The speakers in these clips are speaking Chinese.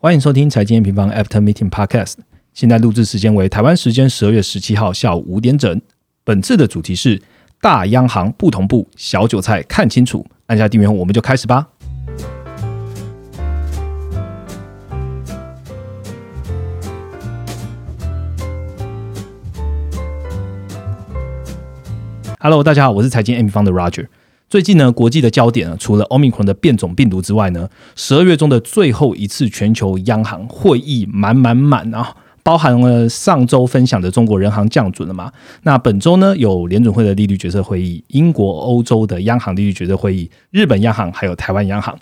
欢迎收听财经平方 After Meeting Podcast。现在录制时间为台湾时间十二月十七号下午五点整。本次的主题是大央行不同步，小韭菜看清楚。按下订阅后，我们就开始吧。Hello，大家好，我是财经 M 方的 Roger。最近呢，国际的焦点呢，除了 Omicron 的变种病毒之外呢，十二月中的最后一次全球央行会议满满满啊，包含了上周分享的中国人行降准了嘛？那本周呢，有联准会的利率决策会议，英国、欧洲的央行利率决策会议，日本央行还有台湾央行。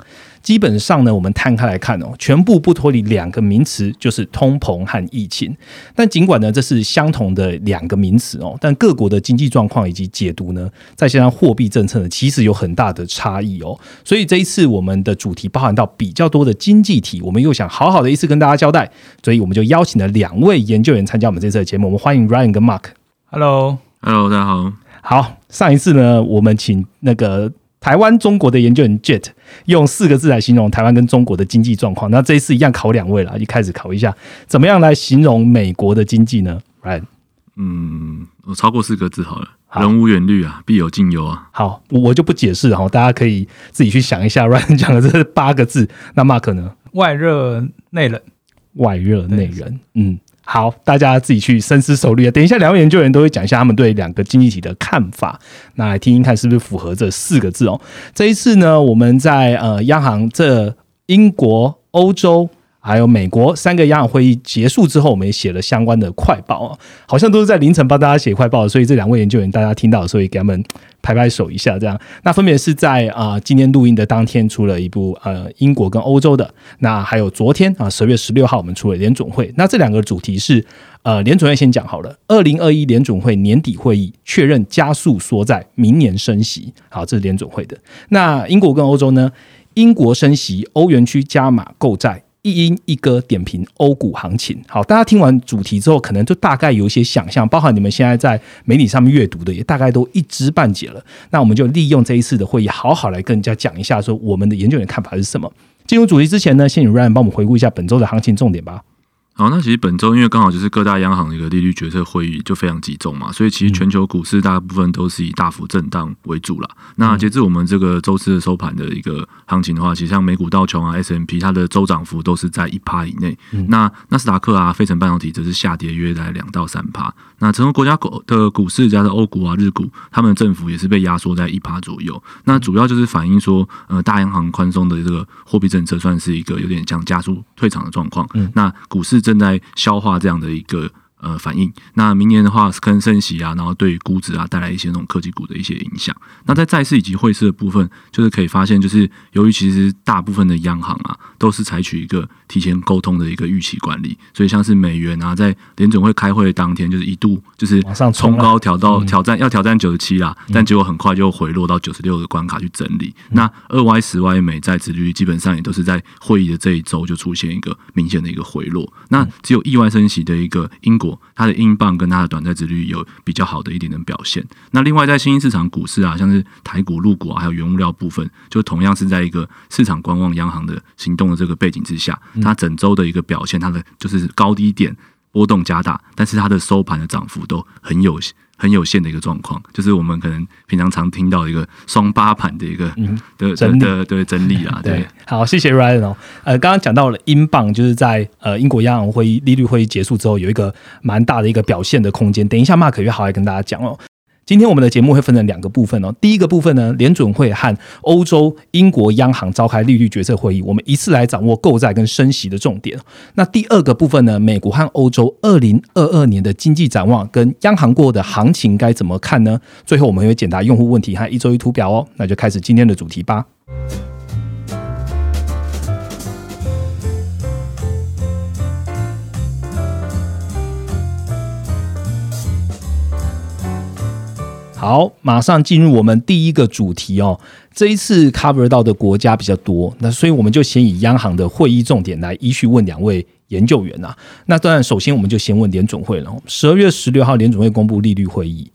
基本上呢，我们摊开来看哦，全部不脱离两个名词，就是通膨和疫情。但尽管呢，这是相同的两个名词哦，但各国的经济状况以及解读呢，再加上货币政策呢，其实有很大的差异哦。所以这一次我们的主题包含到比较多的经济体，我们又想好好的一次跟大家交代，所以我们就邀请了两位研究员参加我们这次的节目。我们欢迎 Ryan 跟 Mark。Hello，Hello，大家好。好，上一次呢，我们请那个。台湾中国的研究员 Jet 用四个字来形容台湾跟中国的经济状况。那这一次一样考两位了，一开始考一下，怎么样来形容美国的经济呢？Right？嗯，我超过四个字好了，人无远虑啊，必有近忧啊。好，我就不解释了哈，大家可以自己去想一下。Ryan 讲的这是八个字，那 Mark 呢？外热内冷，外热内冷，嗯。好，大家自己去深思熟虑啊！等一下，两位研究员都会讲一下他们对两个经济体的看法，那来听听看是不是符合这四个字哦。这一次呢，我们在呃央行这英国、欧洲。还有美国三个央行会议结束之后，我们也写了相关的快报啊，好像都是在凌晨帮大家写快报，所以这两位研究员大家听到，所以给他们拍拍手一下，这样。那分别是在啊今天录音的当天出了一部呃英国跟欧洲的，那还有昨天啊十月十六号我们出了联总会，那这两个主题是呃联总会先讲好了，二零二一联总会年底会议确认加速缩债，明年升息，好，这是联总会的。那英国跟欧洲呢？英国升息，欧元区加码购债。一音一歌点评欧股行情，好，大家听完主题之后，可能就大概有一些想象，包含你们现在在媒体上面阅读的，也大概都一知半解了。那我们就利用这一次的会议，好好来跟人家讲一下，说我们的研究员看法是什么。进入主题之前呢，先请 Ryan 帮我们回顾一下本周的行情重点吧。好，那其实本周因为刚好就是各大央行的一个利率决策会议就非常集中嘛，所以其实全球股市大部分都是以大幅震荡为主了。那截至我们这个周四的收盘的一个行情的话，其实像美股道琼啊、S M P 它的周涨幅都是在一趴以内。那纳斯达克啊、费城半导体则是下跌约在两到三趴。那成个国家股的股市加上欧股啊、日股，他们的振幅也是被压缩在一趴左右。那主要就是反映说，呃，大央行宽松的这个货币政策算是一个有点像加速退场的状况。那股市。正在消化这样的一个。呃，反应那明年的话，可能升息啊，然后对估值啊带来一些那种科技股的一些影响。那在债市以及汇市的部分，就是可以发现，就是由于其实大部分的央行啊，都是采取一个提前沟通的一个预期管理，所以像是美元啊，在联准会开会当天，就是一度就是冲高，调到挑战要挑战九十七啦，但结果很快就回落到九十六的关卡去整理。那二 Y 十 Y 美债殖率基本上也都是在会议的这一周就出现一个明显的一个回落。那只有意外升息的一个英国。它的英镑跟它的短债值率有比较好的一点的表现。那另外在新兴市场股市啊，像是台股、陆股啊，还有原物料部分，就同样是在一个市场观望央行的行动的这个背景之下，它整周的一个表现，它的就是高低点波动加大，但是它的收盘的涨幅都很有。很有限的一个状况，就是我们可能平常常听到一个双八盘的一个的的的整理啊。对，好，谢谢 Ryan 哦。呃，刚刚讲到了英镑，就是在呃英国央行会议利率会议结束之后，有一个蛮大的一个表现的空间。等一下，Mark 约好来跟大家讲哦。今天我们的节目会分成两个部分哦。第一个部分呢，联准会和欧洲、英国央行召开利率决策会议，我们一次来掌握购债跟升息的重点。那第二个部分呢，美国和欧洲二零二二年的经济展望跟央行过的行情该怎么看呢？最后我们会解答用户问题和一周一图表哦。那就开始今天的主题吧。好，马上进入我们第一个主题哦。这一次 cover 到的国家比较多，那所以我们就先以央行的会议重点来依序问两位研究员啊。那当然，首先我们就先问联总会了。十二月十六号，联总会公布利率会议，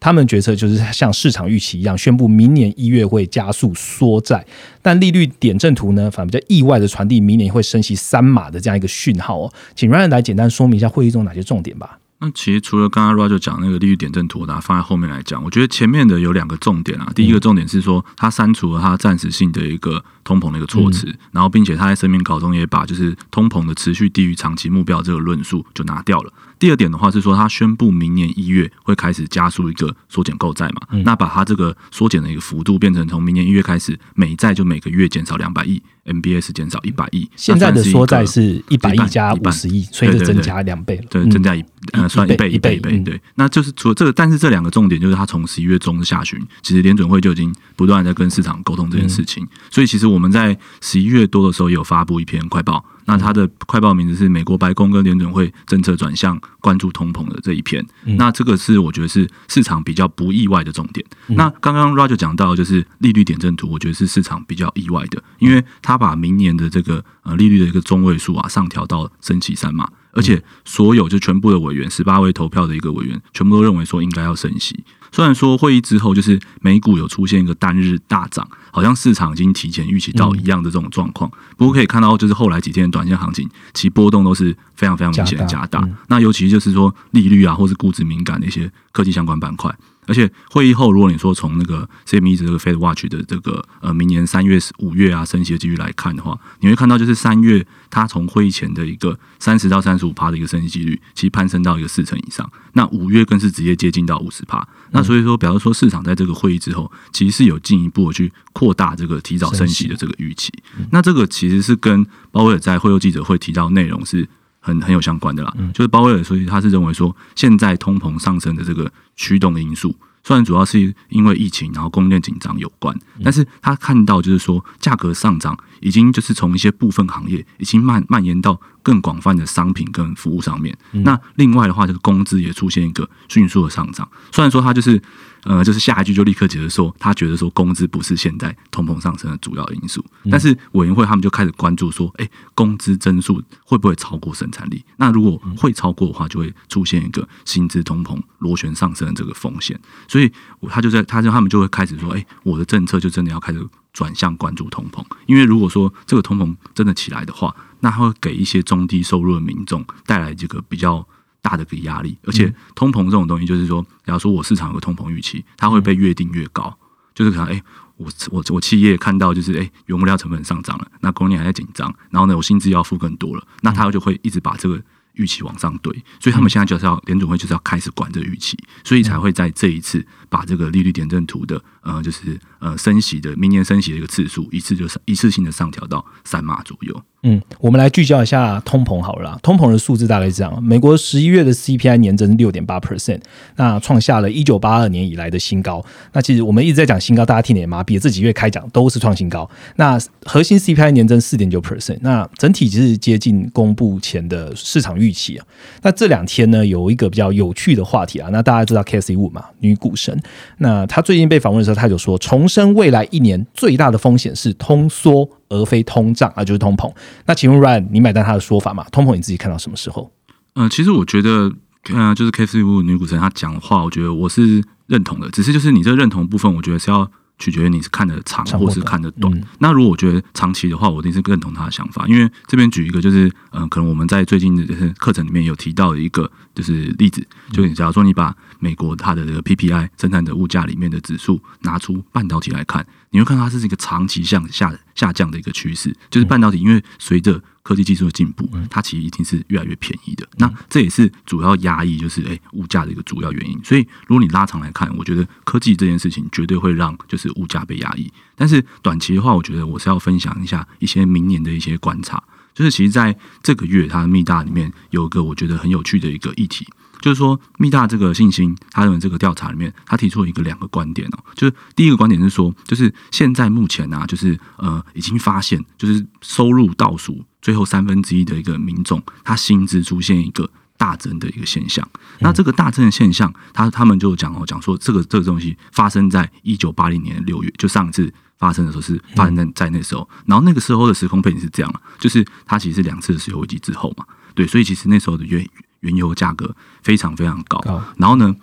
他们决策就是像市场预期一样，宣布明年一月会加速缩债，但利率点阵图呢，反而比较意外的传递明年会升息三码的这样一个讯号哦。请 Ryan 来简单说明一下会议中哪些重点吧。那其实除了刚刚 Roger 讲那个利率点阵图，大家放在后面来讲，我觉得前面的有两个重点啊。第一个重点是说，他删除了他暂时性的一个通膨的一个措辞，然后并且他在声明稿中也把就是通膨的持续低于长期目标这个论述就拿掉了。第二点的话是说，他宣布明年一月会开始加速一个缩减购债嘛，那把他这个缩减的一个幅度变成从明年一月开始，美债就每个月减少两百亿，MBS 减少一百亿。现在的缩债是一百亿加五十亿，所以就增加两倍了。对，增加一呃算一倍一倍一倍。对，那就是除了这个，但是这两个重点就是他从十一月中下旬，其实联准会就已经不断在跟市场沟通这件事情。所以其实我们在十一月多的时候有发布一篇快报。那它的快报名字是美国白宫跟联准会政策转向关注通膨的这一篇。那这个是我觉得是市场比较不意外的重点。那刚刚 Roger 讲到就是利率点阵图，我觉得是市场比较意外的，因为他把明年的这个呃利率的一个中位数啊上调到升息三嘛，而且所有就全部的委员十八位投票的一个委员全部都认为说应该要升息。虽然说会议之后就是美股有出现一个单日大涨，好像市场已经提前预期到一样的这种状况。不过可以看到，就是后来几天的短线行情，其波动都是非常非常明显的加大。那尤其就是说利率啊，或是估值敏感的一些科技相关板块。而且会议后，如果你说从那个 CME 这个 Fed Watch 的这个呃明年三月、五月啊升息的几率来看的话，你会看到就是三月它从会议前的一个三十到三十五趴的一个升息几率，其实攀升到一个四成以上。那五月更是直接接近到五十趴。那所以说，表示说市场在这个会议之后，其实是有进一步的去扩大这个提早升息的这个预期。那这个其实是跟鲍威尔在会后记者会提到内容是。很很有相关的啦，就是鲍威尔，所以他是认为说，现在通膨上升的这个驱动的因素，虽然主要是因为疫情，然后供应链紧张有关，但是他看到就是说，价格上涨已经就是从一些部分行业已经蔓蔓延到更广泛的商品跟服务上面。那另外的话，就是工资也出现一个迅速的上涨，虽然说他就是。呃，就是下一句就立刻解释说，他觉得说工资不是现在通膨上升的主要因素，但是委员会他们就开始关注说，哎，工资增速会不会超过生产力？那如果会超过的话，就会出现一个薪资通膨螺旋上升的这个风险。所以，他就在他就他们就会开始说，哎，我的政策就真的要开始转向关注通膨，因为如果说这个通膨真的起来的话，那会给一些中低收入的民众带来这个比较。大的个压力，而且通膨这种东西，就是说，假如说我市场有个通膨预期，它会被越定越高，就是可能，哎，我我我企业看到就是，哎，原物料成本上涨了，那供应链还在紧张，然后呢，我薪资要付更多了，那他就会一直把这个预期往上堆，所以他们现在就是要联总会就是要开始管这个预期，所以才会在这一次把这个利率点阵图的，呃，就是呃升息的明年升息的一个次数，一次就是一次性的上调到三码左右。嗯，我们来聚焦一下通膨好了。通膨的数字大概是这样：美国十一月的 CPI 年增六点八 percent，那创下了一九八二年以来的新高。那其实我们一直在讲新高，大家听点麻痹。这几月开讲都是创新高。那核心 CPI 年增四点九 percent，那整体就是接近公布前的市场预期啊。那这两天呢，有一个比较有趣的话题啊。那大家知道 Casey Wu 嘛，女股神。那他最近被访问的时候，他就说，重申未来一年最大的风险是通缩。而非通胀啊，就是通膨。那请问 Ryan，你买单他的说法吗？通膨你自己看到什么时候？嗯，其实我觉得，嗯，就是 K 四五女股神她讲的话，我觉得我是认同的。只是就是你这个认同部分，我觉得是要取决于你是看的长或是看的短。那如果我觉得长期的话，我一定是认同他的想法。因为这边举一个，就是嗯，可能我们在最近的课程里面有提到的一个就是例子，就假如说你把美国它的这个 P P I 生产者物价里面的指数拿出半导体来看。你会看到它是一个长期向下下降的一个趋势，就是半导体，因为随着科技技术的进步，它其实一定是越来越便宜的。那这也是主要压抑，就是诶物价的一个主要原因。所以，如果你拉长来看，我觉得科技这件事情绝对会让就是物价被压抑。但是短期的话，我觉得我是要分享一下一些明年的一些观察，就是其实在这个月，它的密大里面有一个我觉得很有趣的一个议题。就是说，密大这个信心，他认为这个调查里面，他提出了一个两个观点哦。就是第一个观点是说，就是现在目前啊，就是呃，已经发现，就是收入倒数最后三分之一的一个民众，他薪资出现一个大增的一个现象。那这个大增的现象，他他们就讲哦，讲说这个这个东西发生在一九八零年六月，就上次发生的时候是发生在在那时候。然后那个时候的时空背景是这样了，就是它其实是两次的石油危机之后嘛，对，所以其实那时候的原原油价格非常非常高，然后呢，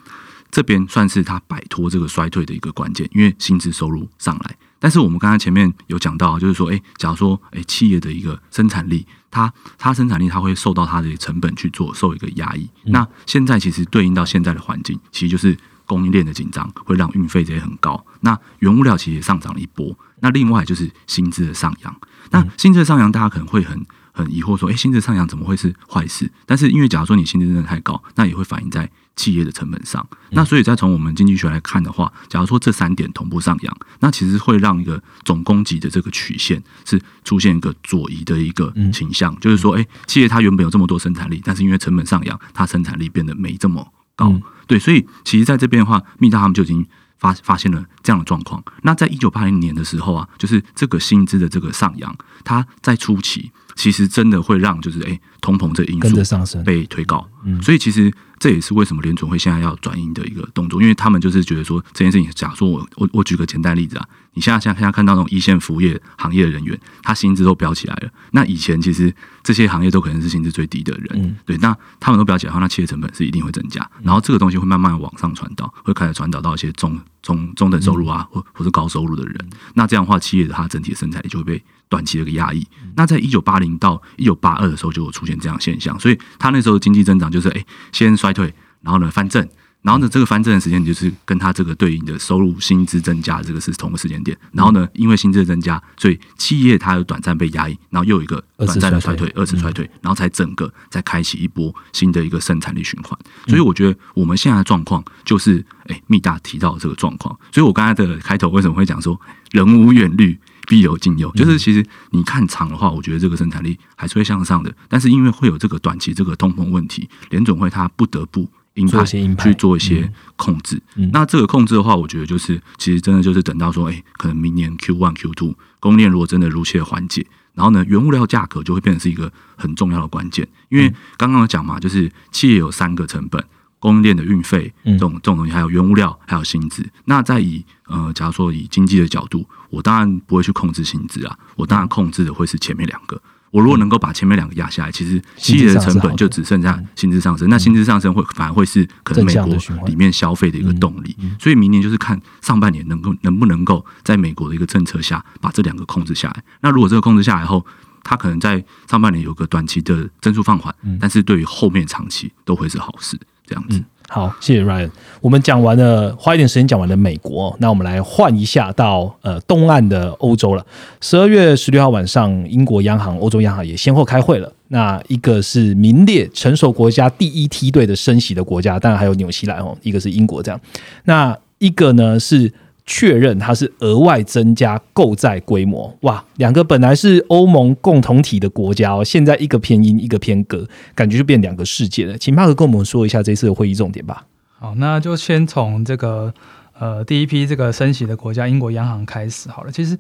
这边算是它摆脱这个衰退的一个关键，因为薪资收入上来。但是我们刚才前面有讲到，就是说，哎，假如说，哎，企业的一个生产力，它它生产力它会受到它的成本去做受一个压抑。那现在其实对应到现在的环境，其实就是供应链的紧张会让运费这些很高。那原物料其实也上涨了一波。那另外就是薪资的上扬。那薪资的上扬，大家可能会很很疑惑说，哎，薪资上扬怎么会是坏事？但是因为假如说你薪资真的太高，那也会反映在。企业的成本上，那所以再从我们经济学来看的话，假如说这三点同步上扬，那其实会让一个总供给的这个曲线是出现一个左移的一个倾向，就是说，哎，企业它原本有这么多生产力，但是因为成本上扬，它生产力变得没这么高。对，所以其实在这边的话，密大他们就已经发发现了这样的状况。那在一九八零年的时候啊，就是这个薪资的这个上扬，它在初期其实真的会让就是哎通膨这因素上升被推高。所以其实。这也是为什么联准会现在要转移的一个动作，因为他们就是觉得说这件事情，假如说我我我举个简单例子啊，你现在现在现在看到那种一线服务业行业的人员，他薪资都飙起来了。那以前其实这些行业都可能是薪资最低的人，对，那他们都飙起来的话，那企业成本是一定会增加，然后这个东西会慢慢往上传导，会开始传导到一些中中中等收入啊，或或是高收入的人。那这样的话，企业的它整体的生产力就会被短期的一个压抑。那在一九八零到一九八二的时候，就有出现这样现象，所以他那时候经济增长就是哎先衰。衰退，然后呢翻正，然后呢这个翻正的时间就是跟他这个对应的收入薪资增加这个是同个时间点，然后呢因为薪资增加，所以企业它有短暂被压抑，然后又有一个短暂的衰退，二次衰退，然后才整个再开启一波新的一个生产力循环。所以我觉得我们现在的状况就是，哎，密大提到这个状况，所以我刚才的开头为什么会讲说人无远虑。必有尽有，就是其实你看长的话，我觉得这个生产力还是会向上的。但是因为会有这个短期这个通膨问题，联总会它不得不鹰派去做一些控制。那这个控制的话，我觉得就是其实真的就是等到说，哎，可能明年 Q one Q two 供应链如果真的如期的缓解，然后呢，原物料价格就会变成是一个很重要的关键。因为刚刚讲嘛，就是企业有三个成本。供应链的运费，这种这种东西，还有原物料，还有薪资。那再以呃，假如说以经济的角度，我当然不会去控制薪资啊，我当然控制的会是前面两个。我如果能够把前面两个压下来，其实企业的成本就只剩下薪资上升。那薪资上升会反而会是可能美国里面消费的一个动力。所以明年就是看上半年能够能不能够在美国的一个政策下把这两个控制下来。那如果这个控制下来后，它可能在上半年有个短期的增速放缓，但是对于后面长期都会是好事。这样子，好，谢谢 Ryan。我们讲完了，花一点时间讲完了美国，那我们来换一下到呃东岸的欧洲了。十二月十六号晚上，英国央行、欧洲央行也先后开会了。那一个是名列成熟国家第一梯队的升息的国家，当然还有纽西兰哦，一个是英国这样。那一个呢是。确认它是额外增加购债规模，哇！两个本来是欧盟共同体的国家哦，现在一个偏鹰，一个偏鸽，感觉就变两个世界了。请帕克跟我们说一下这次的会议重点吧。好，那就先从这个呃第一批这个升息的国家英国央行开始好了。其实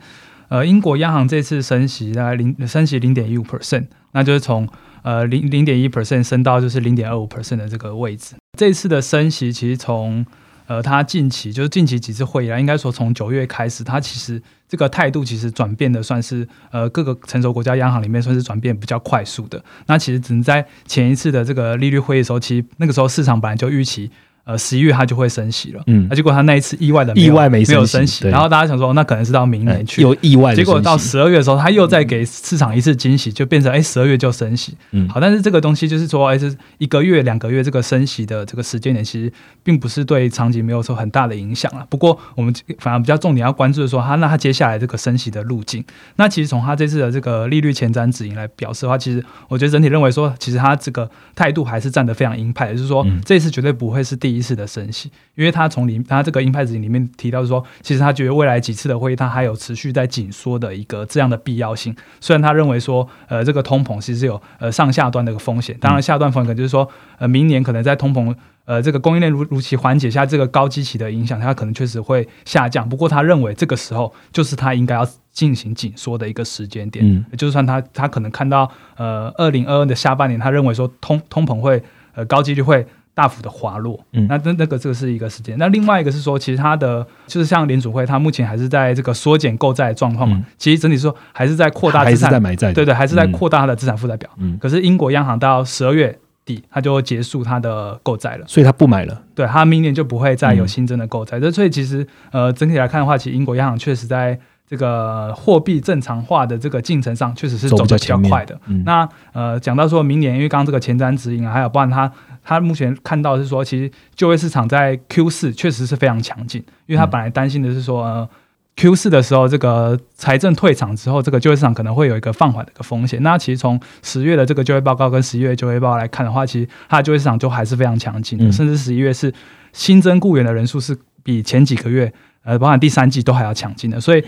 呃英国央行这次升息大概零升息零点一五 percent，那就是从呃零零点一 percent 升到就是零点二五 percent 的这个位置。这次的升息其实从呃，他近期就是近期几次会议啊，应该说从九月开始，他其实这个态度其实转变的算是呃各个成熟国家央行里面算是转变比较快速的。那其实只能在前一次的这个利率会议时候，其实那个时候市场本来就预期。呃，十一月他就会升息了，嗯，那结果他那一次意外的意外没没有升息，然后大家想说，那可能是到明年去。有意外，结果到十二月的时候，他又再给市场一次惊喜，就变成哎十二月就升息，嗯，好，但是这个东西就是说，哎，是一个月两个月这个升息的这个时间点，其实并不是对长期没有说很大的影响了。不过我们反而比较重点要关注的说，他那他接下来这个升息的路径，那其实从他这次的这个利率前瞻指引来表示的话，其实我觉得整体认为说，其实他这个态度还是站得非常鹰派，就是说这次绝对不会是第一次的升息。因为他从里他这个鹰派指引里面提到说，其实他觉得未来几次的会议，他还有持续在紧缩的一个这样的必要性。虽然他认为说，呃，这个通膨其实有呃上下端的一个风险。当然，下段风险就是说，呃，明年可能在通膨呃这个供应链如如期缓解下，这个高基期的影响，它可能确实会下降。不过，他认为这个时候就是他应该要进行紧缩的一个时间点。嗯，就算他他可能看到呃二零二二的下半年，他认为说通通膨会呃高几率会。大幅的滑落，嗯，那那那个这个是一个时间。那另外一个是说，其实它的就是像联储会，它目前还是在这个缩减购债状况嘛。其实整体说还是在扩大资产，在买债，对对，还是在扩大它的资产负债表。嗯，可是英国央行到十二月底，它就结束它的购债了，所以它不买了。对，它明年就不会再有新增的购债。这所以其实呃整体来看的话，其实英国央行确实在。这个货币正常化的这个进程上，确实是走的比较快的。那呃，讲到说明年，因为刚刚这个前瞻指引啊，还有包含它，它目前看到是说，其实就业市场在 Q 四确实是非常强劲，因为他本来担心的是说，呃，Q 四的时候，这个财政退场之后，这个就业市场可能会有一个放缓的一个风险。那其实从十月的这个就业报告跟十一月就业报告来看的话，其实它的就业市场就还是非常强劲的，甚至十一月是新增雇员的人数是比前几个月，呃，包含第三季都还要强劲的，所以。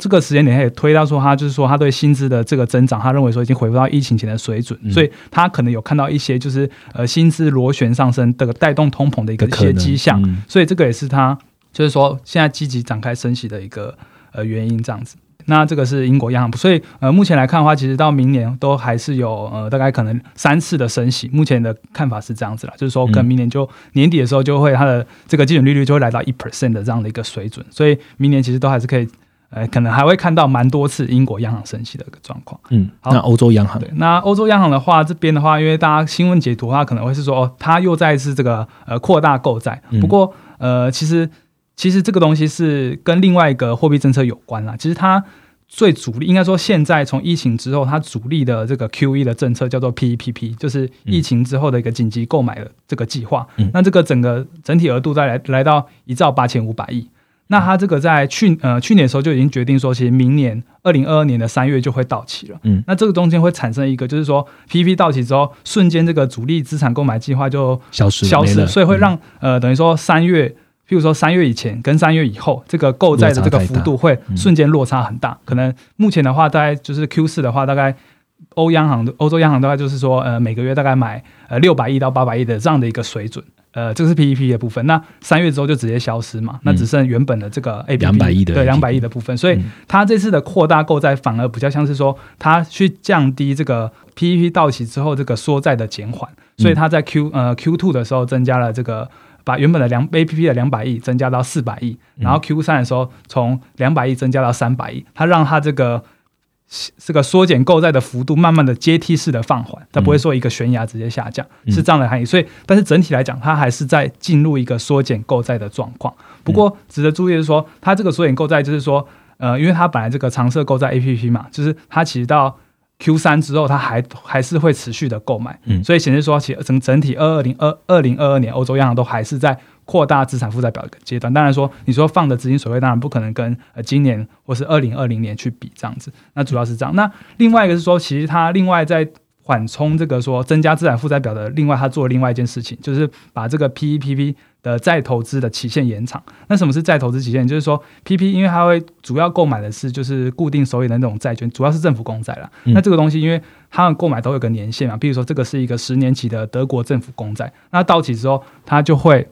这个时间点，他也推到说，他就是说，他对薪资的这个增长，他认为说已经回复到疫情前的水准，所以他可能有看到一些就是呃薪资螺旋上升的带动通膨的一个一些迹象，所以这个也是他就是说现在积极展开升息的一个呃原因这样子。那这个是英国央行，所以呃目前来看的话，其实到明年都还是有呃大概可能三次的升息。目前的看法是这样子啦，就是说可能明年就年底的时候就会它的这个基准利率就会来到一 percent 的这样的一个水准，所以明年其实都还是可以。呃，可能还会看到蛮多次英国央行升息的一个状况。嗯，那欧洲央行对，那欧洲央行的话，这边的话，因为大家新闻解读的话，可能会是说，哦，它又再次这个呃扩大购债。不过，呃，其实其实这个东西是跟另外一个货币政策有关啦。其实它最主力，应该说现在从疫情之后，它主力的这个 Q E 的政策叫做 P E P P，就是疫情之后的一个紧急购买的这个计划。那这个整个整体额度再来来到一兆八千五百亿。那它这个在去呃去年的时候就已经决定说，其实明年二零二二年的三月就会到期了。嗯，那这个中间会产生一个，就是说 P P 到期之后，瞬间这个主力资产购买计划就消失消失，所以会让呃等于说三月，譬如说三月以前跟三月以后，这个购债的这个幅度会瞬间落差很大。可能目前的话，大概就是 Q 四的话，大概欧央行的欧洲央行大概就是说，呃每个月大概买呃六百亿到八百亿的这样的一个水准。呃，这个是 P E P 的部分。那三月之后就直接消失嘛？那只剩原本的这个 A P P 两百亿的对两百亿的部分。所以它这次的扩大购债反而比较像是说，它去降低这个 P E P 到期之后这个缩债的减缓。所以它在 Q 呃 Q two 的时候增加了这个，把原本的两 A P P 的两百亿增加到四百亿，然后 Q 三的时候从两百亿增加到三百亿，它让它这个。这个缩减购债的幅度慢慢的阶梯式的放缓，它不会说一个悬崖直接下降，是这样的含义。所以，但是整体来讲，它还是在进入一个缩减购债的状况。不过，值得注意的是说，它这个缩减购债就是说，呃，因为它本来这个长设购债 A P P 嘛，就是它其实到 Q 三之后，它还还是会持续的购买。嗯，所以显示说，其整整体二二零二二零二二年，欧洲央行都还是在。扩大资产负债表的阶段，当然说，你说放的资金水位，当然不可能跟呃今年或是二零二零年去比这样子。那主要是这样。那另外一个是说，其实它另外在缓冲这个说增加资产负债表的，另外它做了另外一件事情，就是把这个 P E P P 的再投资的期限延长。那什么是再投资期限？就是说 P P，因为它会主要购买的是就是固定收益的那种债券，主要是政府公债了。那这个东西，因为他们购买都有个年限嘛，比如说这个是一个十年期的德国政府公债，那到期之后，它就会。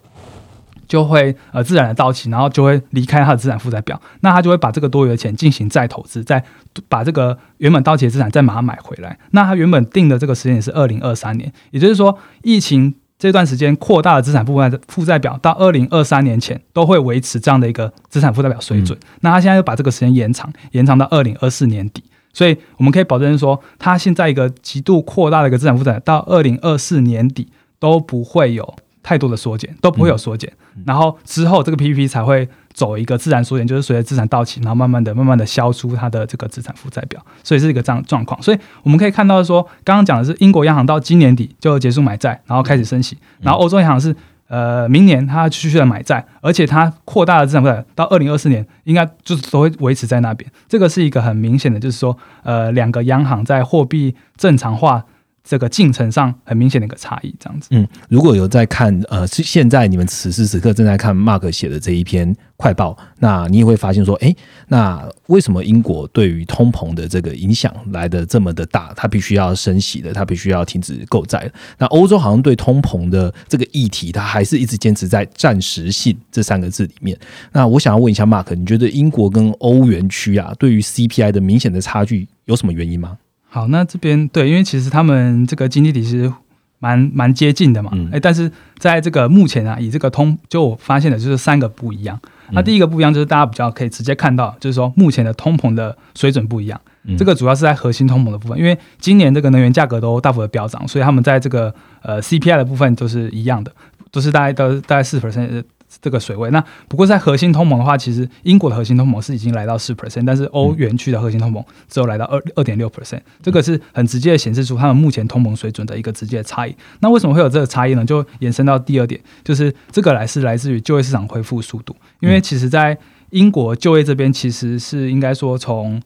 就会呃自然的到期，然后就会离开它的资产负债表，那他就会把这个多余的钱进行再投资，再把这个原本到期的资产再把它买回来。那他原本定的这个时间也是二零二三年，也就是说疫情这段时间扩大的资产负债负债表到二零二三年前都会维持这样的一个资产负债表水准。那他现在又把这个时间延长，延长到二零二四年底，所以我们可以保证说，他现在一个极度扩大的一个资产负债到二零二四年底都不会有。太多的缩减都不会有缩减，然后之后这个 P P P 才会走一个自然缩减，就是随着资产到期，然后慢慢的、慢慢的消出它的这个资产负债表，所以是一个这样状况。所以我们可以看到说，刚刚讲的是英国央行到今年底就结束买债，然后开始升息，然后欧洲央行是呃明年它继续的买债，而且它扩大了资产负债到二零二四年应该就是都会维持在那边。这个是一个很明显的，就是说呃两个央行在货币正常化。这个进程上很明显的一个差异，这样子。嗯，如果有在看，呃，是现在你们此时此刻正在看 Mark 写的这一篇快报，那你也会发现说，哎，那为什么英国对于通膨的这个影响来的这么的大？它必须要升息的，它必须要停止购债。那欧洲好像对通膨的这个议题，它还是一直坚持在暂时性这三个字里面。那我想要问一下 Mark，你觉得英国跟欧元区啊，对于 CPI 的明显的差距有什么原因吗？好，那这边对，因为其实他们这个经济体是蛮蛮接近的嘛，哎，但是在这个目前啊，以这个通，就我发现的就是三个不一样。那第一个不一样就是大家比较可以直接看到，就是说目前的通膨的水准不一样。这个主要是在核心通膨的部分，因为今年这个能源价格都大幅的飙涨，所以他们在这个呃 CPI 的部分都是一样的，都是大概都大概四 percent。这个水位，那不过在核心通膨的话，其实英国的核心通膨是已经来到四 percent，但是欧元区的核心通膨只有来到二二点六 percent，这个是很直接的显示出他们目前通膨水准的一个直接的差异。那为什么会有这个差异呢？就延伸到第二点，就是这个来是来自于就业市场恢复速度，因为其实在英国就业这边其实是应该说从。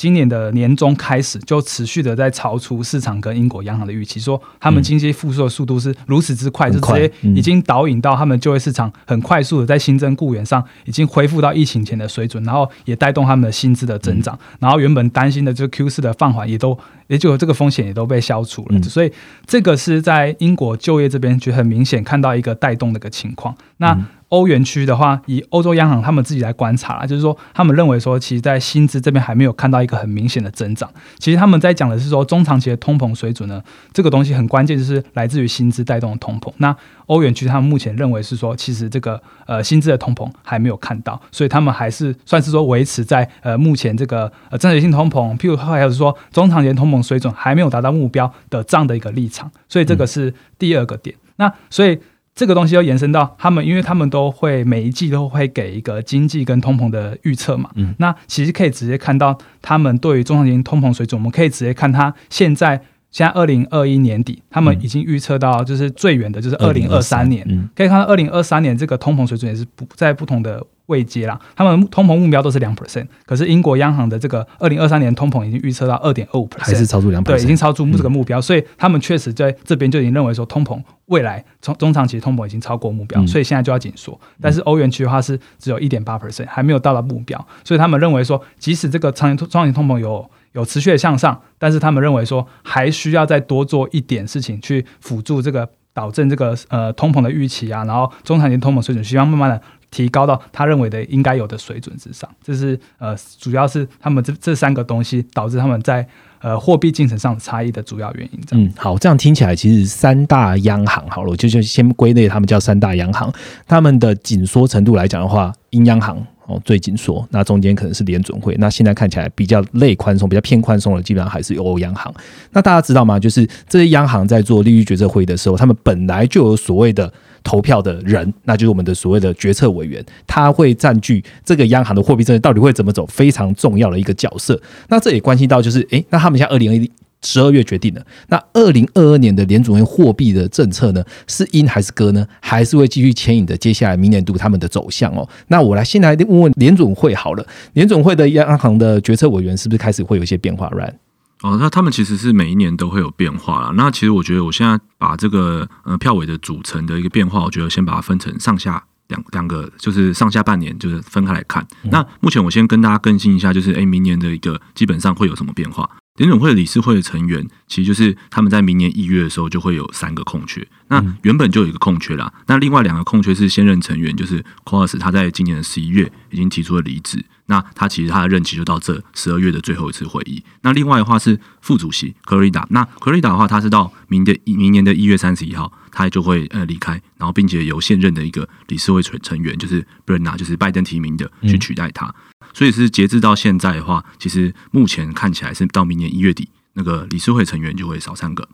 今年的年中开始，就持续的在超出市场跟英国央行的预期，说他们经济复苏的速度是如此之快，就直接已经导引到他们就业市场很快速的在新增雇员上已经恢复到疫情前的水准，然后也带动他们的薪资的增长，然后原本担心的就 Q 四的放缓也都也就这个风险也都被消除了，所以这个是在英国就业这边就很明显看到一个带动的一个情况。那欧元区的话，以欧洲央行他们自己来观察，就是说，他们认为说，其实，在薪资这边还没有看到一个很明显的增长。其实他们在讲的是说，中长期的通膨水准呢，这个东西很关键，就是来自于薪资带动的通膨。那欧元区他们目前认为是说，其实这个呃薪资的通膨还没有看到，所以他们还是算是说维持在呃目前这个呃增长性通膨，譬如还有说中长期的通膨水准还没有达到目标的这样的一个立场。所以这个是第二个点。那所以。这个东西要延伸到他们，因为他们都会每一季都会给一个经济跟通膨的预测嘛。嗯，那其实可以直接看到他们对于中长期通膨水准，我们可以直接看它现在现在二零二一年底，他们已经预测到就是最远的就是二零二三年，可以看到二零二三年这个通膨水准也是不在不同的。未接啦，他们通膨目标都是两 percent，可是英国央行的这个二零二三年通膨已经预测到二点二五 percent，还是超出两 percent，对，已经超出这个目标，所以他们确实在这边就已经认为说通膨未来从中长期通膨已经超过目标，所以现在就要紧缩。但是欧元区的话是只有一点八 percent，还没有到达目标，所以他们认为说，即使这个长期中长期通膨有有持续的向上，但是他们认为说还需要再多做一点事情去辅助这个导致这个呃通膨的预期啊，然后中长期通膨水准需要慢慢的。提高到他认为的应该有的水准之上，这是呃，主要是他们这这三个东西导致他们在呃货币进程上差异的主要原因。嗯，好，这样听起来其实三大央行好了，我就就先归类他们叫三大央行，他们的紧缩程度来讲的话，英央行。哦，最紧缩，那中间可能是联准会，那现在看起来比较类宽松、比较偏宽松的，基本上还是欧央行。那大家知道吗？就是这些央行在做利率决策会议的时候，他们本来就有所谓的投票的人，那就是我们的所谓的决策委员，他会占据这个央行的货币政策到底会怎么走非常重要的一个角色。那这也关系到就是，诶，那他们像二零二十二月决定的，那二零二二年的联储会货币的政策呢，是鹰还是鸽呢？还是会继续牵引着接下来明年度他们的走向哦？那我来先来问问联准会好了，联准会的央行的决策委员是不是开始会有一些变化？Right？哦，那他们其实是每一年都会有变化啦。那其实我觉得，我现在把这个呃票委的组成的一个变化，我觉得先把它分成上下两两个，就是上下半年就是分开来看。那目前我先跟大家更新一下，就是诶，明年的一个基本上会有什么变化？联总会理事会的成员，其实就是他们在明年一月的时候就会有三个空缺。那原本就有一个空缺啦，那另外两个空缺是现任成员，就是 c o r s 他在今年的十一月已经提出了离职。那他其实他的任期就到这十二月的最后一次会议。那另外的话是副主席 c，r i d a 那 c r i d a 的话，他是到明的明年的一月三十一号，他就会呃离开，然后并且由现任的一个理事会成成员，就是 Brenna，就是拜登提名的去取代他。所以是截至到现在的话，其实目前看起来是到明年一月底，那个理事会成员就会少三个。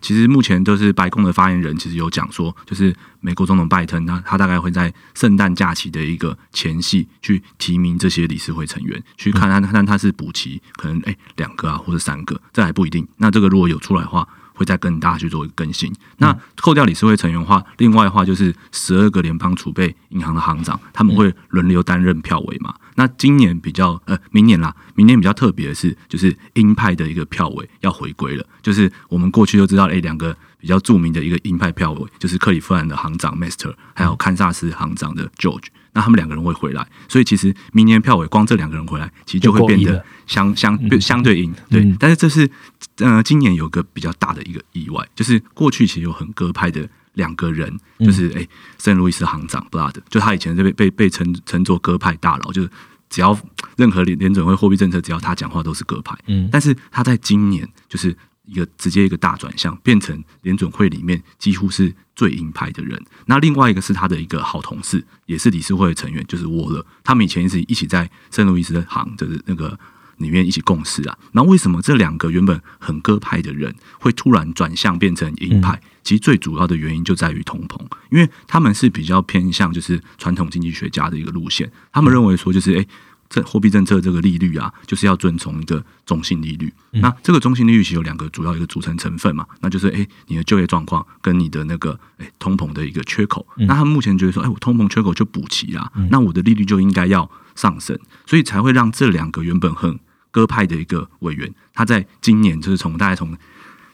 其实目前都是白宫的发言人，其实有讲说，就是美国总统拜登，他他大概会在圣诞假期的一个前夕去提名这些理事会成员，去看他看他是补齐，可能哎两个啊或者三个，这还不一定。那这个如果有出来的话。会再跟大家去做一个更新。那扣掉理事会成员的话，另外的话就是十二个联邦储备银行的行长，他们会轮流担任票委嘛。那今年比较呃，明年啦，明年比较特别的是，就是鹰派的一个票委要回归了。就是我们过去就知道，哎，两个比较著名的一个鹰派票委，就是克里夫兰的行长 Master，还有堪萨斯行长的 George。那他们两个人会回来，所以其实明年票委光这两个人回来，其实就会变得相相相对应对。但是这是呃，今年有个比较大的一个意外，就是过去其实有很鸽派的两个人，就是哎，圣路易斯行长 Blood，就他以前是被被被称称作鸽派大佬，就是只要任何联联准会货币政策，只要他讲话都是鸽派。嗯，但是他在今年就是。一个直接一个大转向，变成联准会里面几乎是最鹰派的人。那另外一个是他的一个好同事，也是理事会的成员，就是沃勒。他们以前是一起在圣路易斯的行，就是那个里面一起共事啊。那为什么这两个原本很鸽派的人会突然转向变成鹰派？其实最主要的原因就在于通膨，因为他们是比较偏向就是传统经济学家的一个路线，他们认为说就是诶。这货币政策这个利率啊，就是要遵从一个中性利率。那这个中性利率其实有两个主要一个组成成分嘛，那就是诶你的就业状况跟你的那个诶通膨的一个缺口。那他们目前觉得说，哎，我通膨缺口就补齐啦，那我的利率就应该要上升，所以才会让这两个原本很鸽派的一个委员，他在今年就是从大概从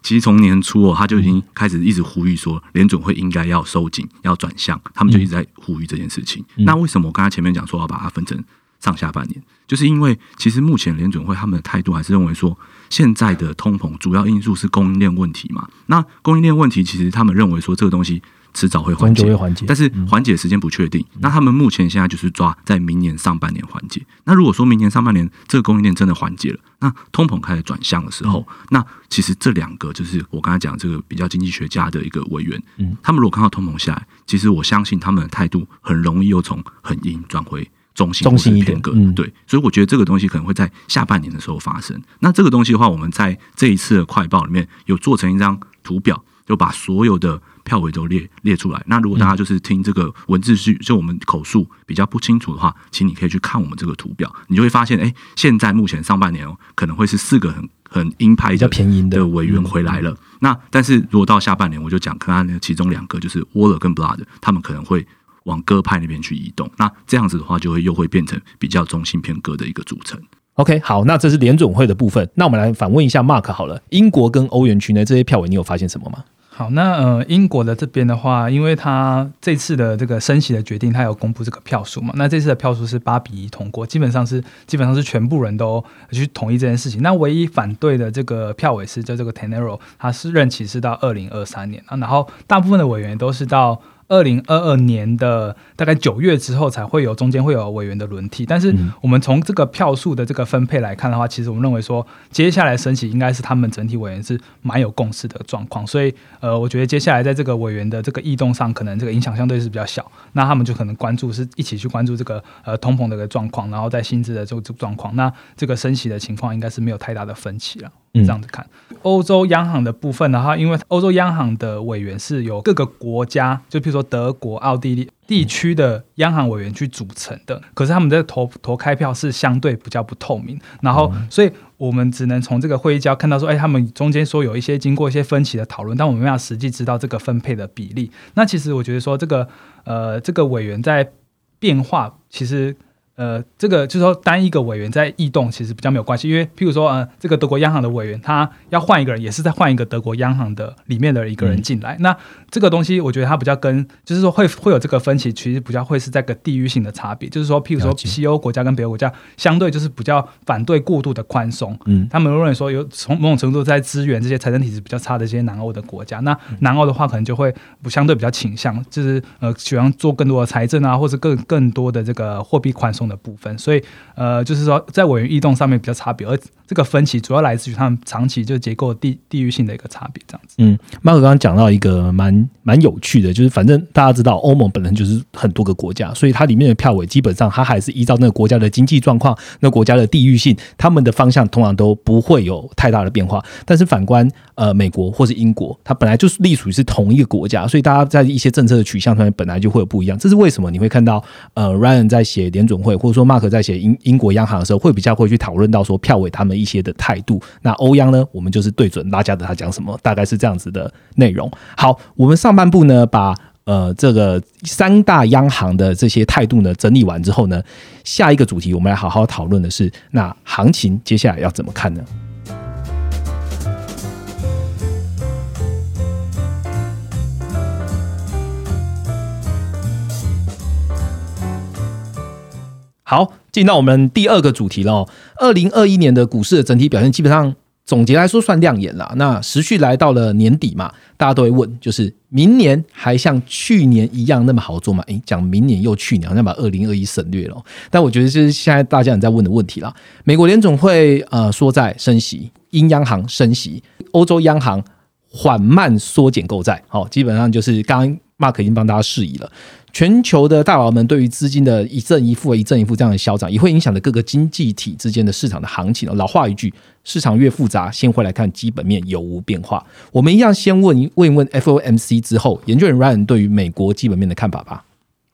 其实从年初哦，他就已经开始一直呼吁说，联准会应该要收紧，要转向，他们就一直在呼吁这件事情。那为什么我刚才前面讲说要把它分成？上下半年，就是因为其实目前联准会他们的态度还是认为说，现在的通膨主要因素是供应链问题嘛。那供应链问题，其实他们认为说这个东西迟早会缓解，但是缓解时间不确定。那他们目前现在就是抓在明年上半年缓解。那如果说明年上半年这个供应链真的缓解了，那通膨开始转向的时候，那其实这两个就是我刚才讲这个比较经济学家的一个委员，嗯，他们如果看到通膨下来，其实我相信他们的态度很容易又从很阴转回。中心中心一点，嗯，对，所以我觉得这个东西可能会在下半年的时候发生。那这个东西的话，我们在这一次的快报里面有做成一张图表，就把所有的票尾都列列出来。那如果大家就是听这个文字是就我们口述比较不清楚的话，请你可以去看我们这个图表，你就会发现，哎，现在目前上半年哦，可能会是四个很很鹰派比较便宜的委员回来了。那但是如果到下半年，我就讲看看其中两个就是 Waller 跟 Blood，他们可能会。往鸽派那边去移动，那这样子的话，就会又会变成比较中性偏鸽的一个组成。OK，好，那这是联准会的部分。那我们来反问一下 Mark 好了，英国跟欧元区呢这些票委，你有发现什么吗？好，那呃，英国的这边的话，因为他这次的这个升息的决定，他有公布这个票数嘛？那这次的票数是八比一通过，基本上是基本上是全部人都去同意这件事情。那唯一反对的这个票委是叫这个 Tenero，他是任期是到二零二三年啊，然后大部分的委员都是到。二零二二年的大概九月之后才会有中间会有委员的轮替，但是我们从这个票数的这个分配来看的话，其实我们认为说接下来升息应该是他们整体委员是蛮有共识的状况，所以呃，我觉得接下来在这个委员的这个异动上，可能这个影响相对是比较小，那他们就可能关注是一起去关注这个呃通膨的一个状况，然后在薪资的这个状况，那这个升息的情况应该是没有太大的分歧了。这样子看，欧洲央行的部分的话，因为欧洲央行的委员是由各个国家，就譬如说德国、奥地利地区的央行委员去组成的，可是他们的投投开票是相对比较不透明，然后所以我们只能从这个会议交看到说，哎，他们中间说有一些经过一些分歧的讨论，但我们没有实际知道这个分配的比例。那其实我觉得说这个呃，这个委员在变化，其实。呃，这个就是说，单一个委员在异动其实比较没有关系，因为譬如说，呃，这个德国央行的委员他要换一个人，也是在换一个德国央行的里面的一个人进来。那这个东西，我觉得它比较跟，就是说会会有这个分歧，其实比较会是在个地域性的差别。就是说，譬如说西欧国家跟北欧国家相对就是比较反对过度的宽松，嗯，他们认为说有从某种程度在支援这些财政体制比较差的这些南欧的国家。那南欧的话，可能就会不相对比较倾向，就是呃，喜欢做更多的财政啊，或者更更多的这个货币宽松。的部分，所以呃，就是说在委员异动上面比较差别，而这个分歧主要来自于他们长期就结构地地域性的一个差别，这样子。嗯，马可刚刚讲到一个蛮蛮有趣的，就是反正大家知道欧盟本身就是很多个国家，所以它里面的票委基本上它还是依照那个国家的经济状况、那国家的地域性，他们的方向通常都不会有太大的变化。但是反观呃美国或是英国，它本来就是隶属于是同一个国家，所以大家在一些政策的取向上面本来就会有不一样。这是为什么？你会看到呃，Ryan 在写联准会。或者说，Mark 在写英英国央行的时候，会比较会去讨论到说票委他们一些的态度。那欧央呢，我们就是对准拉加德他讲什么，大概是这样子的内容。好，我们上半部呢，把呃这个三大央行的这些态度呢整理完之后呢，下一个主题我们来好好讨论的是，那行情接下来要怎么看呢？好，进到我们第二个主题了。二零二一年的股市的整体表现，基本上总结来说算亮眼了。那持续来到了年底嘛，大家都会问，就是明年还像去年一样那么好做吗？诶，讲明年又去年，好像把二零二一省略了。但我觉得这是现在大家很在问的问题了。美国联总会呃说在升息，英央行升息，欧洲央行缓慢缩减购债。好，基本上就是刚。Mark 已经帮大家示意了。全球的大佬们对于资金的一正一负、一正一负这样的消长，也会影响着各个经济体之间的市场的行情。老话一句，市场越复杂，先回来看基本面有无变化。我们一样先问问一问 FOMC 之后，研究员 Ryan 对于美国基本面的看法吧。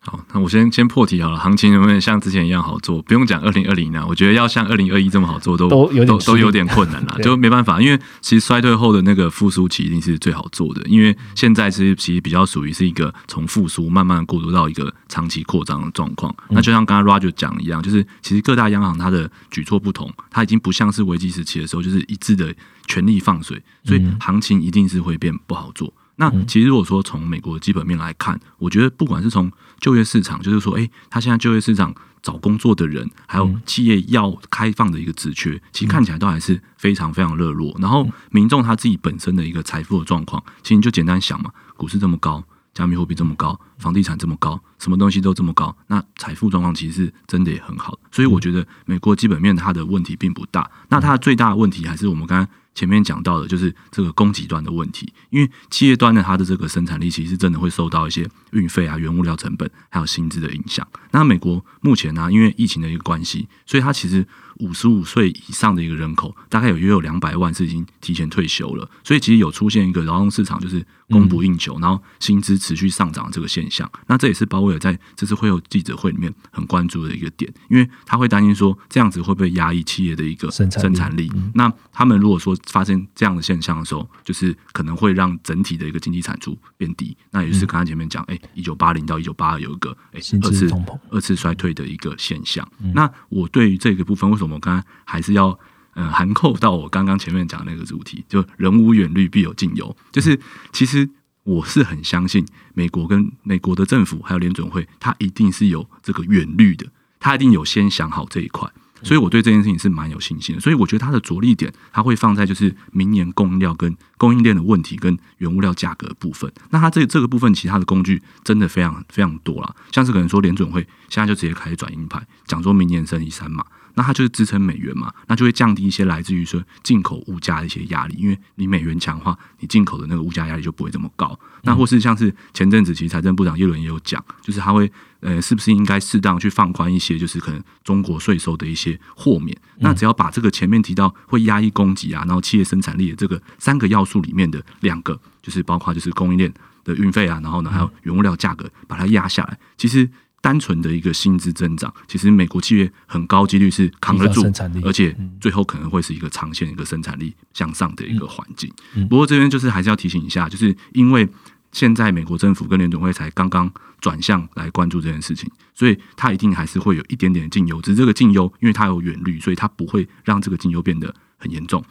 好，那我先先破题好了。行情能不能像之前一样好做？不用讲二零二零呢，我觉得要像二零二一这么好做，都都有点都有点困难了，就没办法。因为其实衰退后的那个复苏期一定是最好做的，因为现在其实其实比较属于是一个从复苏慢慢过渡到一个长期扩张的状况。那就像刚刚 Roger 讲一样，就是其实各大央行它的举措不同，它已经不像是危机时期的时候，就是一致的全力放水，所以行情一定是会变不好做。那其实如果说从美国的基本面来看，我觉得不管是从就业市场，就是说，哎，他现在就业市场找工作的人，还有企业要开放的一个职缺，其实看起来都还是非常非常热络。然后民众他自己本身的一个财富的状况，其实你就简单想嘛，股市这么高，加密货币这么高，房地产这么高，什么东西都这么高，那财富状况其实是真的也很好。所以我觉得美国基本面它的问题并不大，那它最大的问题还是我们刚刚。前面讲到的就是这个供给端的问题，因为企业端的它的这个生产力其实真的会受到一些运费啊、原物料成本还有薪资的影响。那美国目前呢，因为疫情的一个关系，所以它其实。五十五岁以上的一个人口，大概有约有两百万是已经提前退休了，所以其实有出现一个劳动市场就是供不应求，然后薪资持续上涨这个现象。那这也是鲍威尔在这次会后记者会里面很关注的一个点，因为他会担心说这样子会不会压抑企业的一个生产力？那他们如果说发生这样的现象的时候，就是可能会让整体的一个经济产出变低。那也是刚才前面讲，哎，一九八零到一九八二有一个哎二次二次衰退的一个现象。那我对于这个部分为什么？我刚刚还是要嗯含扣到我刚刚前面讲那个主题，就人无远虑必有近忧。就是其实我是很相信美国跟美国的政府还有联准会，它一定是有这个远虑的，它一定有先想好这一块。所以我对这件事情是蛮有信心的。所以我觉得它的着力点，它会放在就是明年供应料跟供应链的问题跟原物料价格部分。那它这这个部分，其他的工具真的非常非常多了。像是可能说联准会现在就直接开始转鹰派，讲说明年升一三嘛。那它就是支撑美元嘛，那就会降低一些来自于说进口物价的一些压力，因为你美元强化，你进口的那个物价压力就不会这么高。那或是像是前阵子其实财政部长耶伦也有讲，就是他会呃是不是应该适当去放宽一些，就是可能中国税收的一些豁免。那只要把这个前面提到会压抑供给啊，然后企业生产力的这个三个要素里面的两个，就是包括就是供应链的运费啊，然后呢还有原物料价格把它压下来，其实。单纯的一个薪资增长，其实美国企业很高几率是扛得住，而且最后可能会是一个长线一个生产力向上的一个环境。不过这边就是还是要提醒一下，就是因为现在美国政府跟联总会才刚刚转向来关注这件事情，所以它一定还是会有一点点的进优。只是这个进优，因为它有远虑，所以它不会让这个进优变得很严重。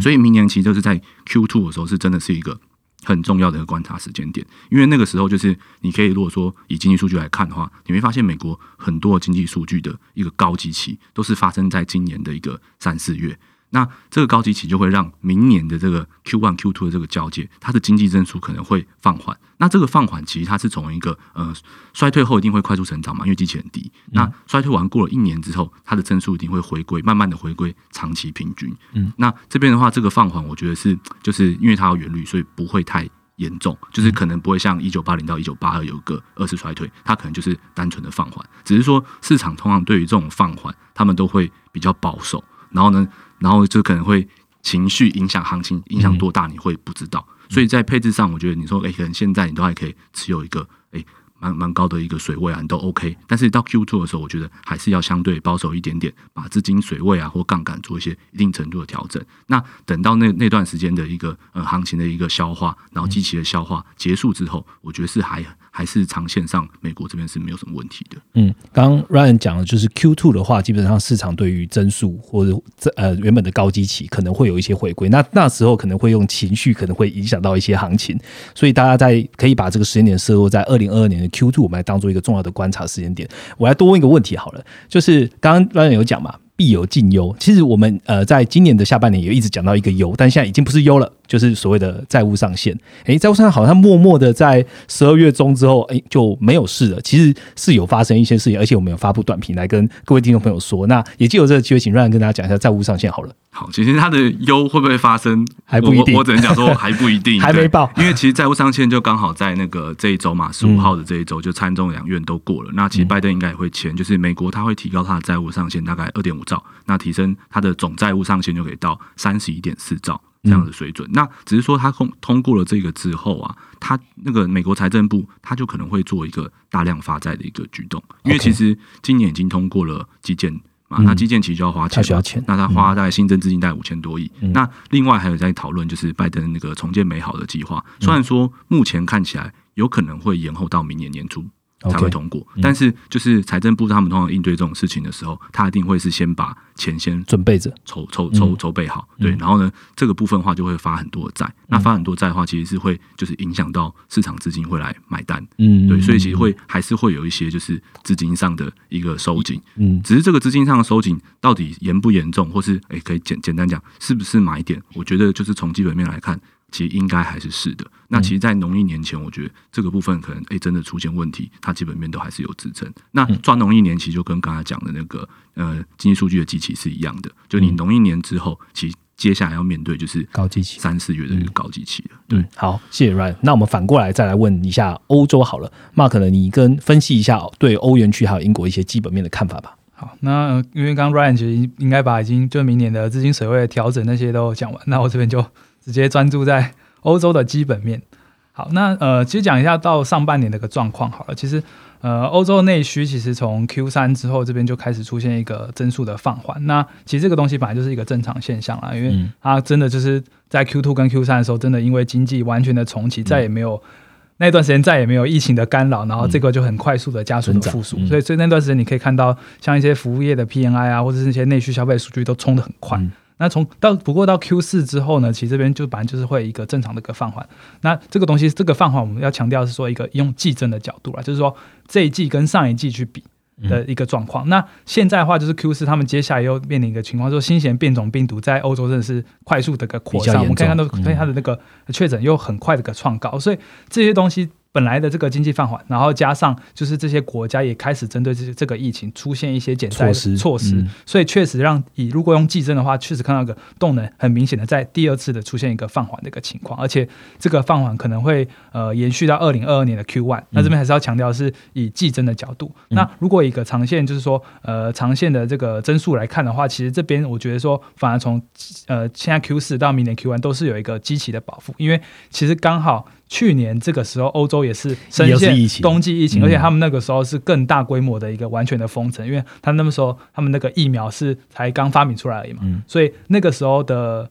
所以明年其实就是在 Q two 的时候，是真的是一个。很重要的一个观察时间点，因为那个时候就是你可以如果说以经济数据来看的话，你会发现美国很多经济数据的一个高基期都是发生在今年的一个三四月。那这个高基期就会让明年的这个 Q one Q two 的这个交界，它的经济增速可能会放缓。那这个放缓其实它是从一个呃衰退后一定会快速成长嘛，因为基期很低。那衰退完过了一年之后，它的增速一定会回归，慢慢的回归长期平均。嗯，那这边的话，这个放缓我觉得是就是因为它有原率，所以不会太严重，就是可能不会像一九八零到一九八二有个二次衰退，它可能就是单纯的放缓。只是说市场通常对于这种放缓，他们都会比较保守。然后呢？然后就可能会情绪影响行情，影响多大你会不知道。所以在配置上，我觉得你说，哎，可能现在你都还可以持有一个，哎。蛮蛮高的一个水位啊，你都 OK，但是到 Q two 的时候，我觉得还是要相对保守一点点，把资金水位啊或杠杆做一些一定程度的调整。那等到那那段时间的一个呃行情的一个消化，然后机器的消化结束之后，我觉得是还还是长线上美国这边是没有什么问题的。嗯，刚刚 Ryan 讲的就是 Q two 的话，基本上市场对于增速或者呃原本的高基期可能会有一些回归，那那时候可能会用情绪可能会影响到一些行情，所以大家在可以把这个时间点设入在二零二二年 Q two，我们来当做一个重要的观察时间点。我来多问一个问题好了，就是刚刚 Ryan 有讲嘛，必有近忧。其实我们呃，在今年的下半年也一直讲到一个忧，但现在已经不是忧了，就是所谓的债务上限。诶，债务上限好像默默的在十二月中之后，诶就没有事了。其实是有发生一些事情，而且我们有发布短评来跟各位听众朋友说。那也借由这个机会，请瑞安跟大家讲一下债务上限好了。好，其实它的忧会不会发生还不一定，我只能讲说 还不一定，还没报。因为其实债务上限就刚好在那个这一周嘛，十五号的这一周就参众两院都过了。那其实拜登应该也会签，就是美国他会提高他的债务上限大概二点五兆，那提升它的总债务上限就可以到三十一点四兆这样的水准。那只是说它通通过了这个之后啊，它那个美国财政部它就可能会做一个大量发债的一个举动，因为其实今年已经通过了基建。啊，那基建其实就要花钱，需要钱。那他花在新增资金大概五千多亿。那另外还有在讨论，就是拜登那个重建美好的计划，虽然说目前看起来有可能会延后到明年年初。才会通过，但是就是财政部他们通常应对这种事情的时候，他一定会是先把钱先准备着，筹筹筹筹备好，对，然后呢，这个部分的话就会发很多的债，那发很多债的话，其实是会就是影响到市场资金会来买单，嗯，对，所以其实会还是会有一些就是资金上的一个收紧，嗯，只是这个资金上的收紧到底严不严重，或是哎可以简简单讲是不是买点，我觉得就是从基本面来看。其实应该还是是的。那其实，在农历年前，我觉得这个部分可能哎，真的出现问题，它基本面都还是有支撑。那抓农历年，其实就跟刚才讲的那个呃经济数据的机器是一样的。就你农历年之后，其实接下来要面对就是高基期三四月的一个高基期了。对，好，谢谢 Ryan。那我们反过来再来问一下欧洲好了，Mark 呢，你跟分析一下对欧元区还有英国一些基本面的看法吧。好，那因为刚刚 Ryan 其实应该把已经就明年的资金水位调整那些都讲完，那我这边就。直接专注在欧洲的基本面。好，那呃，其实讲一下到上半年的一个状况好了。其实呃，欧洲内需其实从 Q 三之后这边就开始出现一个增速的放缓。那其实这个东西本来就是一个正常现象啦，因为它真的就是在 Q two 跟 Q 三的时候，真的因为经济完全的重启，再也没有那段时间再也没有疫情的干扰，然后这个就很快速的加速的复苏。所以所以那段时间你可以看到，像一些服务业的 PNI 啊，或者是那些内需消费数据都冲得很快。那从到不过到 Q 四之后呢，其实这边就反正就是会一个正常的一个放缓。那这个东西，这个放缓我们要强调是说一个用季增的角度啦，就是说这一季跟上一季去比的一个状况。那现在的话就是 Q 四，他们接下来又面临一个情况，说新型变种病毒在欧洲真的是快速的个扩散，我们可以看到，所以它的那个确诊又很快的个创高，所以这些东西。本来的这个经济放缓，然后加上就是这些国家也开始针对这这个疫情出现一些减灾措施，所以确实让以如果用计增的话，确实看到一个动能很明显的在第二次的出现一个放缓的一个情况，而且这个放缓可能会呃延续到二零二二年的 Q one。那这边还是要强调是以计增的角度。那如果一个长线就是说呃长线的这个增速来看的话，其实这边我觉得说反而从呃现在 Q 四到明年 Q one 都是有一个积极的保护，因为其实刚好。去年这个时候，欧洲也是深陷冬季疫情，而且他们那个时候是更大规模的一个完全的封城，因为他那个时候他们那个疫苗是才刚发明出来而已嘛，所以那个时候的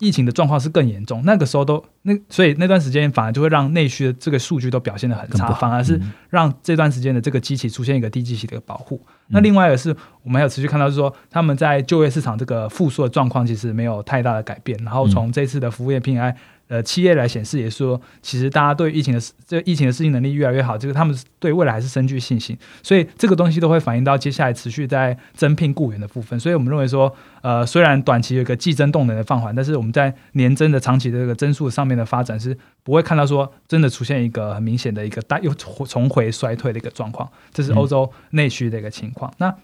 疫情的状况是更严重。那个时候都那所以那段时间反而就会让内需的这个数据都表现的很差，反而是让这段时间的这个机器出现一个低机器的一个保护。那另外也是我们还有持续看到，是说他们在就业市场这个复苏的状况其实没有太大的改变，然后从这次的服务业 PMI。呃，企业来显示也说，其实大家对疫情的这疫情的适应能力越来越好，这个他们对未来还是深具信心，所以这个东西都会反映到接下来持续在增聘雇员的部分。所以我们认为说，呃，虽然短期有一个季增动能的放缓，但是我们在年增的长期的这个增速上面的发展是不会看到说真的出现一个很明显的一个大又重回衰退的一个状况。这是欧洲内需的一个情况。那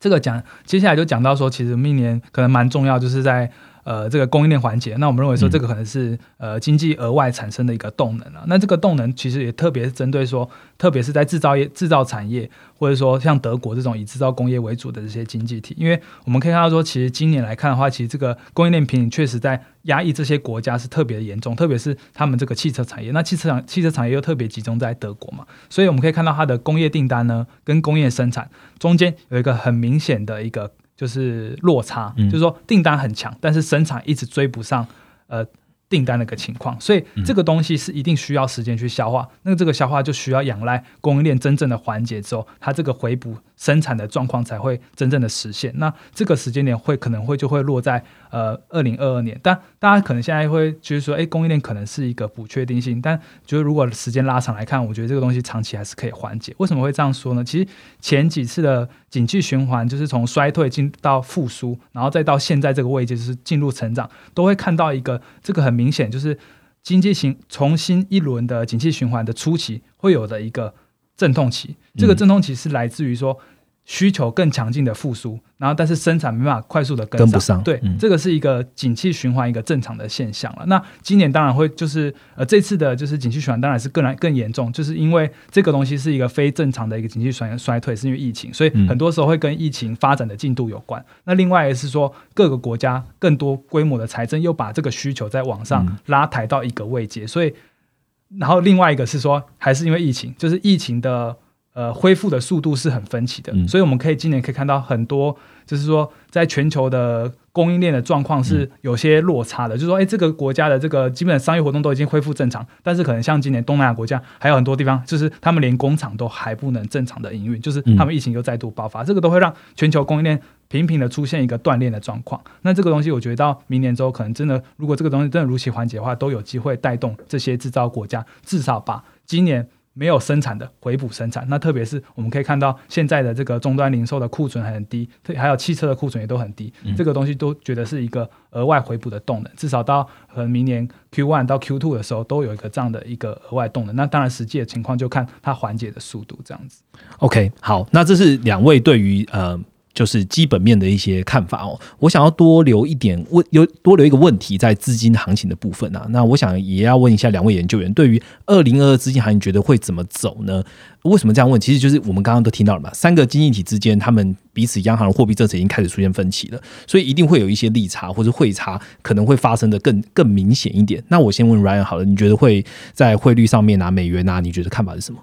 这个讲接下来就讲到说，其实明年可能蛮重要，就是在。呃，这个供应链环节，那我们认为说这个可能是呃经济额外产生的一个动能啊。那这个动能其实也特别是针对说，特别是在制造业、制造产业，或者说像德国这种以制造工业为主的这些经济体，因为我们可以看到说，其实今年来看的话，其实这个供应链瓶颈确实在压抑这些国家是特别的严重，特别是他们这个汽车产业。那汽车厂汽车产业又特别集中在德国嘛，所以我们可以看到它的工业订单呢，跟工业生产中间有一个很明显的一个。就是落差，就是说订单很强，但是生产一直追不上，呃，订单那个情况，所以这个东西是一定需要时间去消化。那这个消化就需要仰赖供应链真正的环节之后，它这个回补生产的状况才会真正的实现。那这个时间点会可能会就会落在呃二零二二年。但大家可能现在会就是说，哎，供应链可能是一个不确定性。但就是如果时间拉长来看，我觉得这个东西长期还是可以缓解。为什么会这样说呢？其实前几次的景气循环，就是从衰退进到复苏，然后再到现在这个位置，就是进入成长，都会看到一个这个很明显，就是经济型重新一轮的景气循环的初期会有的一个阵痛期。这个阵痛期是来自于说。需求更强劲的复苏，然后但是生产没办法快速的跟上，对，这个是一个景气循环一个正常的现象了。那今年当然会就是呃这次的就是景气循环当然是更来更严重，就是因为这个东西是一个非正常的一个景气衰衰退，是因为疫情，所以很多时候会跟疫情发展的进度有关。那另外也是说各个国家更多规模的财政又把这个需求在往上拉抬到一个位阶，所以然后另外一个是说还是因为疫情，就是疫情的。呃，恢复的速度是很分歧的，所以我们可以今年可以看到很多，就是说在全球的供应链的状况是有些落差的。就是说，哎，这个国家的这个基本商业活动都已经恢复正常，但是可能像今年东南亚国家还有很多地方，就是他们连工厂都还不能正常的营运，就是他们疫情又再度爆发，这个都会让全球供应链频频的出现一个断裂的状况。那这个东西，我觉得到明年之后，可能真的如果这个东西真的如期缓解的话，都有机会带动这些制造国家至少把今年。没有生产的回补生产，那特别是我们可以看到现在的这个终端零售的库存很低，还有汽车的库存也都很低，这个东西都觉得是一个额外回补的动能，至少到和明年 Q one 到 Q two 的时候都有一个这样的一个额外动能。那当然实际的情况就看它缓解的速度这样子。OK，好，那这是两位对于呃。就是基本面的一些看法哦，我想要多留一点问，有多留一个问题在资金行情的部分啊。那我想也要问一下两位研究员，对于二零二二资金行情，觉得会怎么走呢？为什么这样问？其实就是我们刚刚都听到了嘛，三个经济体之间，他们彼此央行的货币政策已经开始出现分歧了，所以一定会有一些利差或者汇差，可能会发生的更更明显一点。那我先问 Ryan 好了，你觉得会在汇率上面啊，美元啊，你觉得看法是什么？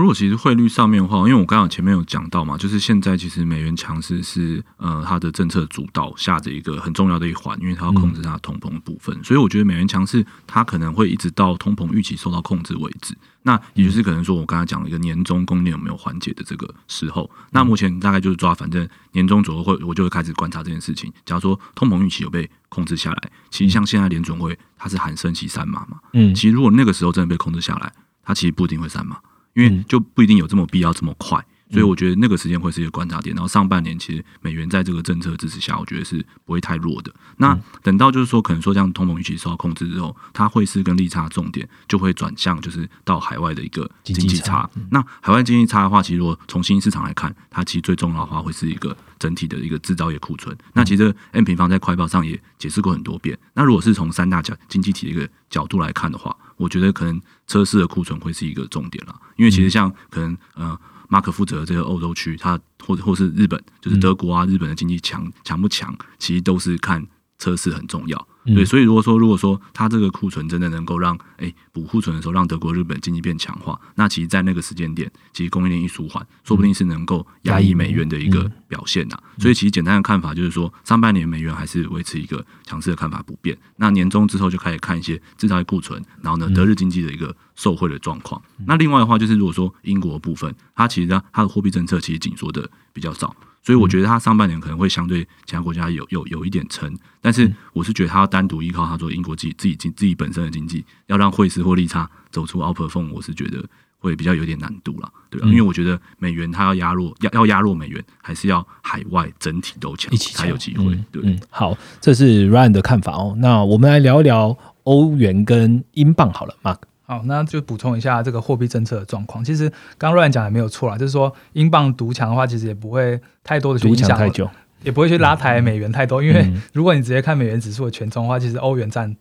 如果其实汇率上面的话，因为我刚刚前面有讲到嘛，就是现在其实美元强势是呃它的政策主导下的一个很重要的一环，因为它要控制它的通膨的部分，所以我觉得美元强势它可能会一直到通膨预期受到控制为止。那也就是可能说我刚才讲了一个年终供应链有没有缓解的这个时候，那目前大概就是抓反正年终左右会我就会开始观察这件事情。假如说通膨预期有被控制下来，其实像现在联准会它是喊升息三码嘛，嗯，其实如果那个时候真的被控制下来，它其实不一定会三码。因为就不一定有这么必要这么快，所以我觉得那个时间会是一个观察点。然后上半年其实美元在这个政策支持下，我觉得是不会太弱的。那等到就是说，可能说这样通膨预期受到控制之后，它会是跟利差重点就会转向，就是到海外的一个经济差。那海外经济差的话，其实如果从新兴市场来看，它其实最重要的话会是一个整体的一个制造业库存。那其实 M 平方在快报上也解释过很多遍。那如果是从三大角经济体的一个角度来看的话，我觉得可能。车市的库存会是一个重点了，因为其实像可能呃，马可负责的这个欧洲区，它或者或是日本，就是德国啊，日本的经济强强不强，其实都是看车市很重要。对，所以如果说如果说它这个库存真的能够让哎补库存的时候让德国日本经济变强化，那其实，在那个时间点，其实供应链一舒缓，说不定是能够压抑美元的一个表现呐。所以其实简单的看法就是说，上半年美元还是维持一个强势的看法不变。那年终之后就开始看一些制造业库存，然后呢，德日经济的一个受惠的状况。那另外的话就是，如果说英国部分，它其实它它的货币政策其实紧缩的比较少。所以我觉得它上半年可能会相对其他国家有有有一点撑，但是我是觉得它要单独依靠它做英国自己自己经自己本身的经济，要让汇市或利差走出 upper phone，我是觉得会比较有点难度了，对吧？因为我觉得美元它要压弱要要压弱美元，还是要海外整体都强一起才有机会。对，嗯好，这是 Ryan 的看法哦。那我们来聊一聊欧元跟英镑好了，Mark。好，那就补充一下这个货币政策的状况。其实刚乱讲也没有错啦，就是说英镑独强的话，其实也不会太多的去影响太久，也不会去拉抬美元太多。因为如果你直接看美元指数的权重的话，其实欧元占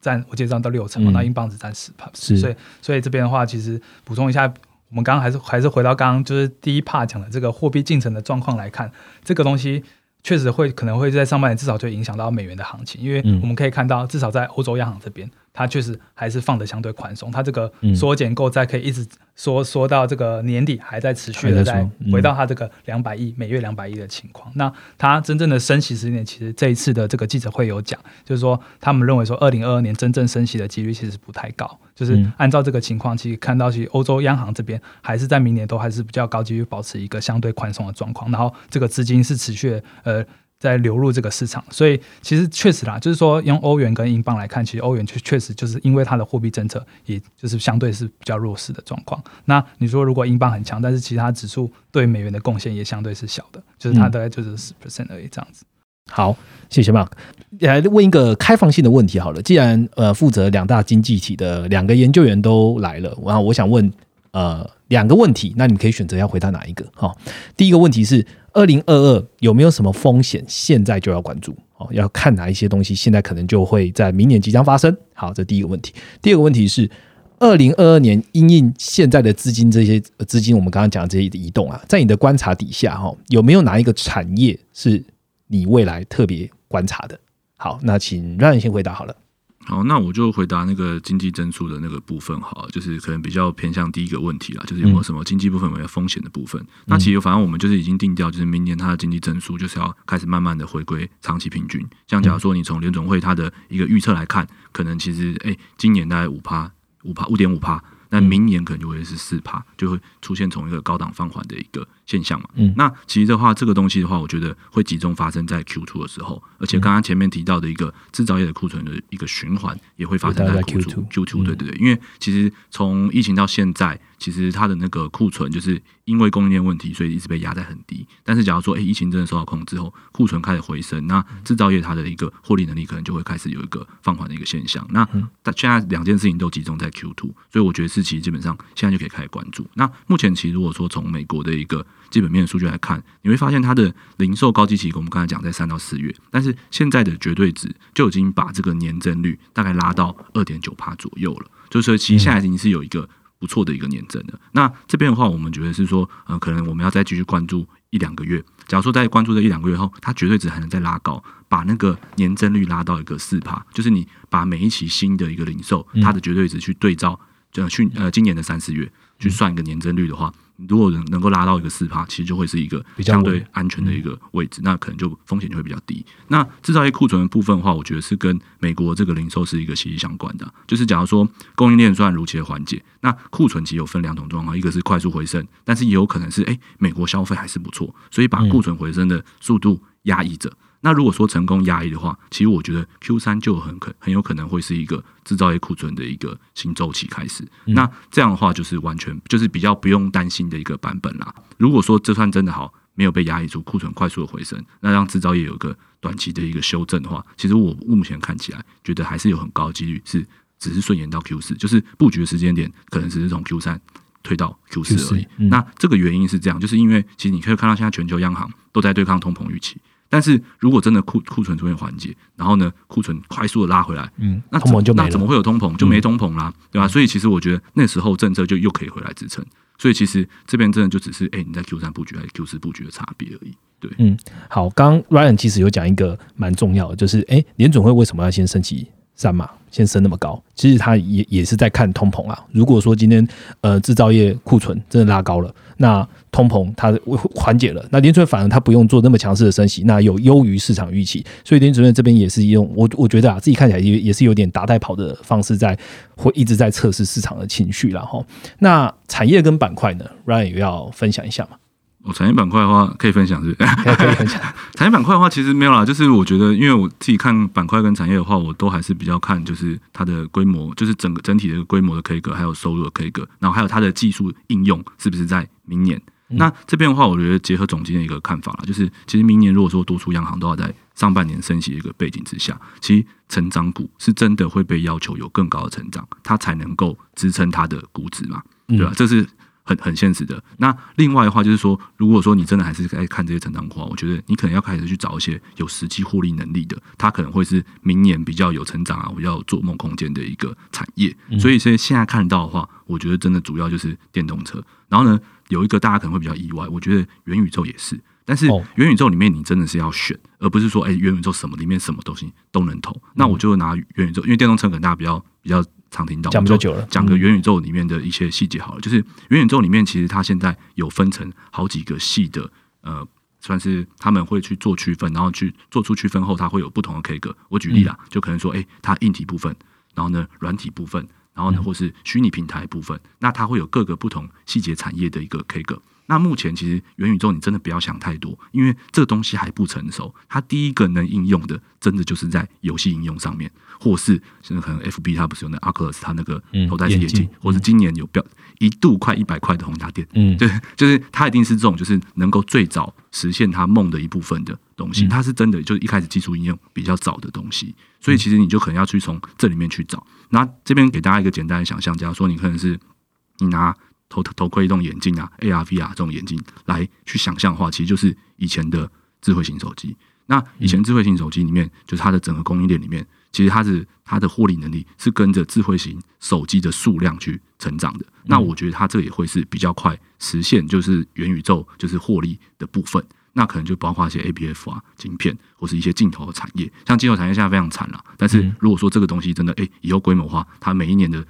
占我记得占到六成嘛，那英镑只占十帕。所以所以这边的话，其实补充一下，我们刚刚还是还是回到刚刚就是第一 part 讲的这个货币进程的状况来看，这个东西。确实会可能会在上半年至少就影响到美元的行情，因为我们可以看到，至少在欧洲央行这边，它确实还是放的相对宽松，它这个缩减购债可以一直缩缩到这个年底，还在持续的在回到它这个两百亿每月两百亿的情况。那它真正的升息时间，其实这一次的这个记者会有讲，就是说他们认为说二零二二年真正升息的几率其实不太高。就是按照这个情况，其实看到其实欧洲央行这边还是在明年都还是比较高几率保持一个相对宽松的状况，然后这个资金是持续呃在流入这个市场，所以其实确实啦，就是说用欧元跟英镑来看，其实欧元确确实就是因为它的货币政策，也就是相对是比较弱势的状况。那你说如果英镑很强，但是其他指数对美元的贡献也相对是小的，就是它大概就是十 percent 而已这样子。好，谢谢 Mark。来问一个开放性的问题好了，既然呃负责两大经济体的两个研究员都来了，然后我想问呃两个问题，那你们可以选择要回答哪一个？哈，第一个问题是。二零二二有没有什么风险？现在就要关注哦，要看哪一些东西，现在可能就会在明年即将发生。好，这第一个问题。第二个问题是，二零二二年因应现在的资金这些资金，我们刚刚讲的这些移动啊，在你的观察底下哈，有没有哪一个产业是你未来特别观察的？好，那请让人先回答好了。好，那我就回答那个经济增速的那个部分，好，就是可能比较偏向第一个问题啦，就是有没有什么经济部分有风险的部分？那其实反正我们就是已经定调，就是明年它的经济增速就是要开始慢慢的回归长期平均。像假如说你从联总会它的一个预测来看，可能其实哎，今年大概五趴，五趴五点五趴。那明年可能就会是四趴，就会出现从一个高档放缓的一个现象嘛。嗯，那其实的话，这个东西的话，我觉得会集中发生在 Q two 的时候，而且刚刚前面提到的一个制造业的库存的一个循环，也会发生在 Q two Q two 对对对，因为其实从疫情到现在。其实它的那个库存，就是因为供应链问题，所以一直被压在很低。但是假如说，哎，疫情真的受到控制后，库存开始回升，那制造业它的一个获利能力可能就会开始有一个放缓的一个现象。那但现在两件事情都集中在 Q two，所以我觉得是其实基本上现在就可以开始关注。那目前其实如果说从美国的一个基本面数据来看，你会发现它的零售高基期，我们刚才讲在三到四月，但是现在的绝对值就已经把这个年增率大概拉到二点九帕左右了，就是说其实现在已经是有一个。不错的一个年增的，那这边的话，我们觉得是说，呃，可能我们要再继续关注一两个月。假如说在关注这一两个月后，它绝对值还能再拉高，把那个年增率拉到一个四帕，就是你把每一期新的一个零售，它的绝对值去对照，呃，去呃今年的三四月去算一个年增率的话。如果能能够拉到一个四趴，其实就会是一个相对安全的一个位置，那可能就风险就会比较低。那制造业库存的部分的话，我觉得是跟美国这个零售是一个息息相关的。就是假如说供应链虽然如期的缓解，那库存其实有分两种状况，一个是快速回升，但是也有可能是哎美国消费还是不错，所以把库存回升的速度压抑着。那如果说成功压抑的话，其实我觉得 Q 三就很可很有可能会是一个制造业库存的一个新周期开始。那这样的话，就是完全就是比较不用担心的一个版本啦。如果说这算真的好，没有被压抑住，库存快速的回升，那让制造业有一个短期的一个修正的话，其实我目前看起来觉得还是有很高的几率是只是顺延到 Q 四，就是布局的时间点可能只是从 Q 三推到 Q 四而已。那这个原因是这样，就是因为其实你可以看到现在全球央行都在对抗通膨预期。但是如果真的库库存出现缓解，然后呢，库存快速的拉回来，嗯，那通膨就那怎么会有通膨？就没通膨啦，对吧？所以其实我觉得那时候政策就又可以回来支撑。所以其实这边真的就只是，哎，你在 Q 三布局还是 Q 四布局的差别而已。对，嗯，好，刚 Ryan 其实有讲一个蛮重要的，就是哎，联准会为什么要先升级？三码先升那么高，其实他也也是在看通膨啊。如果说今天呃制造业库存真的拉高了，那通膨它缓解了，那联储反而它不用做那么强势的升息，那有优于市场预期。所以联储任这边也是用我我觉得啊，自己看起来也也是有点打带跑的方式，在会一直在测试市场的情绪然后那产业跟板块呢，Ryan 也要分享一下嘛。我产业板块的话，可以分享是？可以分享。产业板块的话，其实没有啦，就是我觉得，因为我自己看板块跟产业的话，我都还是比较看，就是它的规模，就是整个整体的一个规模的 K 歌，还有收入的 K 歌，然后还有它的技术应用是不是在明年？那这边的话，我觉得结合总经的一个看法啦，就是其实明年如果说多出央行都要在上半年升息的一个背景之下，其实成长股是真的会被要求有更高的成长，它才能够支撑它的估值嘛，对吧？这是。很很现实的。那另外的话，就是说，如果说你真的还是在看这些成长股，我觉得你可能要开始去找一些有实际获利能力的，它可能会是明年比较有成长啊，比较有做梦空间的一个产业。所以，所以现在看到的话，我觉得真的主要就是电动车。然后呢，有一个大家可能会比较意外，我觉得元宇宙也是。但是元宇宙里面你真的是要选，而不是说，哎，元宇宙什么里面什么东西都能投。那我就拿元宇宙，因为电动车可能大家比较比较。常听到讲比较久了，讲个元宇宙里面的一些细节好了。就是元宇宙里面，其实它现在有分成好几个系的，呃，算是他们会去做区分，然后去做出区分后，它会有不同的 K 歌。我举例啦，就可能说，哎，它硬体部分，然后呢，软体部分，然后呢，或是虚拟平台部分，那它会有各个不同细节产业的一个 K 格。那目前其实元宇宙你真的不要想太多，因为这个东西还不成熟。它第一个能应用的，真的就是在游戏应用上面，或是现在可能 F B 它不是有那 Oculus 它那个头戴式眼镜，或是今年有标一度快一百块的宏达电，嗯，对，就是它一定是这种，就是能够最早实现它梦的一部分的东西。它是真的，就是一开始技术应用比较早的东西，所以其实你就可能要去从这里面去找。那这边给大家一个简单的想象，假如说你可能是你拿。头头盔这种眼镜啊，AR、VR 这种眼镜来去想象的话，其实就是以前的智慧型手机。那以前智慧型手机里面，就是它的整个供应链里面，其实它是它的获利能力是跟着智慧型手机的数量去成长的。那我觉得它这也会是比较快实现，就是元宇宙就是获利的部分。那可能就包括一些 ABF 啊、晶片或是一些镜头的产业。像镜头产业现在非常惨了，但是如果说这个东西真的诶以后规模化，它每一年的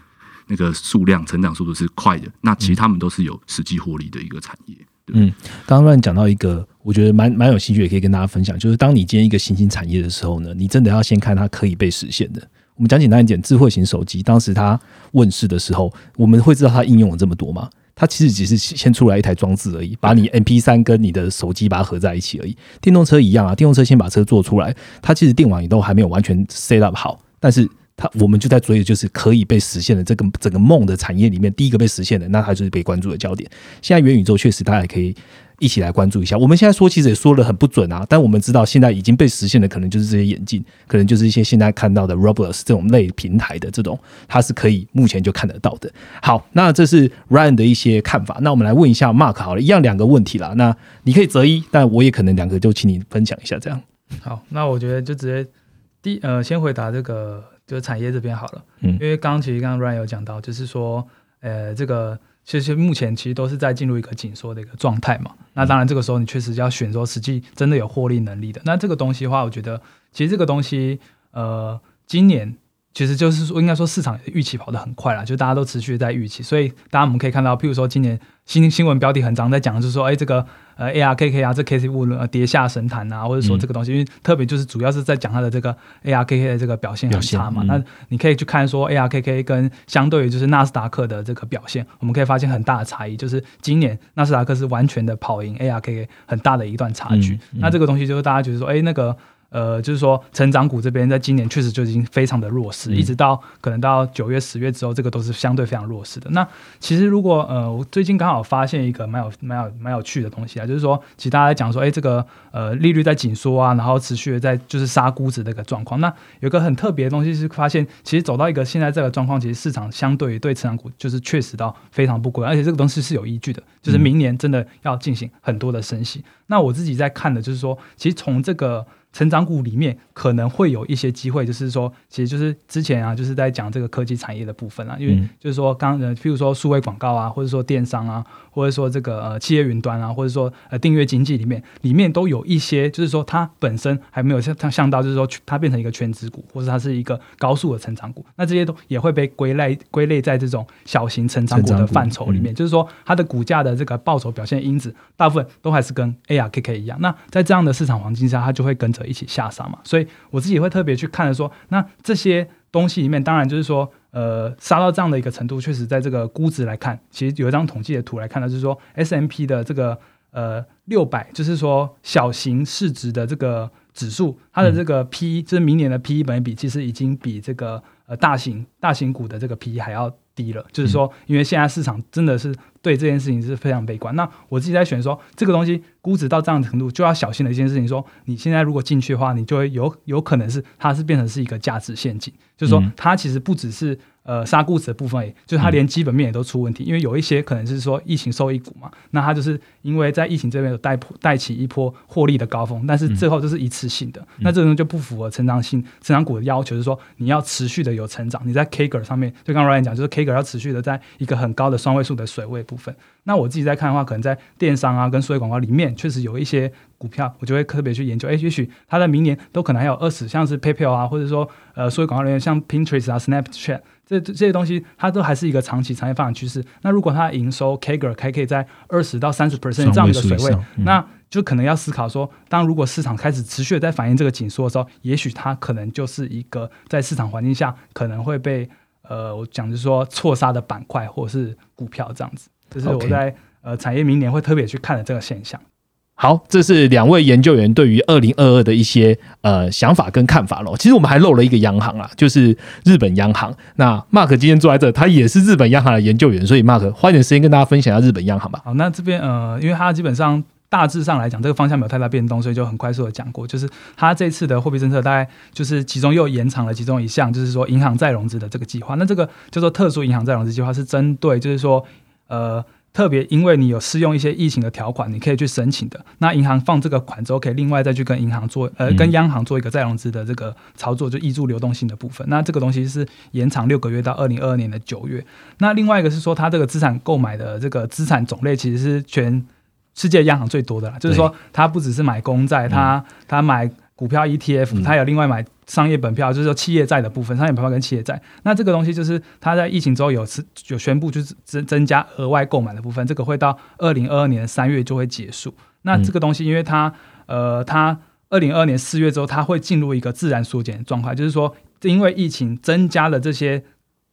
那个数量成长速度是快的，那其实他们都是有实际获利的一个产业。嗯，刚刚乱讲到一个，我觉得蛮蛮有兴趣，也可以跟大家分享，就是当你接一个新兴产业的时候呢，你真的要先看它可以被实现的。我们讲简单一点，智慧型手机当时它问世的时候，我们会知道它应用了这么多吗？它其实只是先出来一台装置而已，把你 M P 三跟你的手机把它合在一起而已。电动车一样啊，电动车先把车做出来，它其实电网也都还没有完全 set up 好，但是。它我们就在追的就是可以被实现的这个整个梦的产业里面，第一个被实现的，那它就是被关注的焦点。现在元宇宙确实，大家也可以一起来关注一下。我们现在说其实也说的很不准啊，但我们知道现在已经被实现的，可能就是这些眼镜，可能就是一些现在看到的 Roblox 这种类平台的这种，它是可以目前就看得到的。好，那这是 Ryan 的一些看法。那我们来问一下 Mark 好了，一样两个问题啦。那你可以择一，但我也可能两个就请你分享一下这样。好，那我觉得就直接第呃先回答这个。就是产业这边好了，嗯，因为刚刚其实刚刚 Ryan 有讲到，就是说，呃，这个其实目前其实都是在进入一个紧缩的一个状态嘛。那当然这个时候你确实要选说实际真的有获利能力的。那这个东西的话，我觉得其实这个东西，呃，今年。其实就是说，应该说市场预期跑得很快了，就大家都持续在预期，所以大家我们可以看到，譬如说今年新新闻标题很常，在讲就是说，哎，这个呃 ARKK 啊，这 KC 物呃跌下神坛啊，或者说这个东西，因为特别就是主要是在讲它的这个 ARKK 的这个表现很差嘛。那你可以去看说 ARKK 跟相对于就是纳斯达克的这个表现，我们可以发现很大的差异，就是今年纳斯达克是完全的跑赢 ARKK 很大的一段差距。那这个东西就是大家觉得说，哎，那个。呃，就是说，成长股这边在今年确实就已经非常的弱势，一直到可能到九月、十月之后，这个都是相对非常弱势的。那其实如果呃，我最近刚好发现一个蛮有、蛮有、蛮有趣的东西啊，就是说，其实大家讲说，哎，这个呃利率在紧缩啊，然后持续的在就是杀估值的一个状况。那有个很特别的东西是发现，其实走到一个现在这个状况，其实市场相对于对成长股就是确实到非常不贵，而且这个东西是有依据的，就是明年真的要进行很多的升息。那我自己在看的就是说，其实从这个。成长股里面可能会有一些机会，就是说，其实就是之前啊，就是在讲这个科技产业的部分啊，因为就是说，刚呃，譬如说数位广告啊，或者说电商啊，或者说这个呃企业云端啊，或者说呃订阅经济里面，里面都有一些，就是说它本身还没有像像像到，就是说它变成一个全职股，或者它是一个高速的成长股，那这些都也会被归类归类在这种小型成长股的范畴里面，就是说它的股价的这个报酬表现因子，大部分都还是跟 ARKK 一样。那在这样的市场环境下，它就会跟着。一起下杀嘛，所以我自己会特别去看的说，那这些东西里面，当然就是说，呃，杀到这样的一个程度，确实在这个估值来看，其实有一张统计的图来看呢，就是说 S M P 的这个呃六百，就是说小型市值的这个指数，它的这个 P，就是明年的 P E 本比，其实已经比这个呃大型大型股的这个 P E 还要低了，就是说，因为现在市场真的是。对这件事情是非常悲观。那我自己在选说，这个东西估值到这样的程度，就要小心的一件事情。说你现在如果进去的话，你就会有有可能是它是变成是一个价值陷阱，就是说它其实不只是呃杀估值的部分，就是它连基本面也都出问题。因为有一些可能是说疫情受益股嘛，那它就是因为在疫情这边有带带起一波获利的高峰，但是最后就是一次性的，那这种就不符合成长性成长股的要求，就是说你要持续的有成长，你在 K 格上面，就刚刚 Ryan 讲，就是 K 格要持续的在一个很高的双位数的水位部。分，那我自己在看的话，可能在电商啊跟数位广告里面，确实有一些股票，我就会特别去研究。哎，也许它在明年都可能还有二十，像是 PayPal 啊，或者说呃数位广告人员像 Pinterest 啊、Snapchat 这这些东西，它都还是一个长期产业发展趋势。那如果它的营收 Kager 还可以在二十到三十 percent 这样的水位，那就可能要思考说，当如果市场开始持续的在反映这个紧缩的时候，也许它可能就是一个在市场环境下可能会被呃我讲就是说错杀的板块或者是股票这样子。这是我在呃产业明年会特别去看的这个现象。好，这是两位研究员对于二零二二的一些呃想法跟看法喽。其实我们还漏了一个央行啊，就是日本央行。那 Mark 今天坐在这，他也是日本央行的研究员，所以 Mark 花一点时间跟大家分享一下日本央行吧。好，那这边呃，因为它基本上大致上来讲，这个方向没有太大变动，所以就很快速的讲过。就是它这次的货币政策大概就是其中又延长了其中一项，就是说银行再融资的这个计划。那这个叫做特殊银行再融资计划，是针对就是说呃。特别因为你有适用一些疫情的条款，你可以去申请的。那银行放这个款之后，可以另外再去跟银行做，呃，跟央行做一个再融资的这个操作，就挹注流动性的部分。那这个东西是延长六个月到二零二二年的九月。那另外一个是说，它这个资产购买的这个资产种类其实是全世界央行最多的啦，就是说它不只是买公债，它它买股票 ETF，它有另外买。商业本票就是说企业债的部分，商业本票跟企业债，那这个东西就是它在疫情之后有是有宣布就是增增加额外购买的部分，这个会到二零二二年三月就会结束。那这个东西因为它呃它二零二二年四月之后它会进入一个自然缩减的状态，就是说因为疫情增加了这些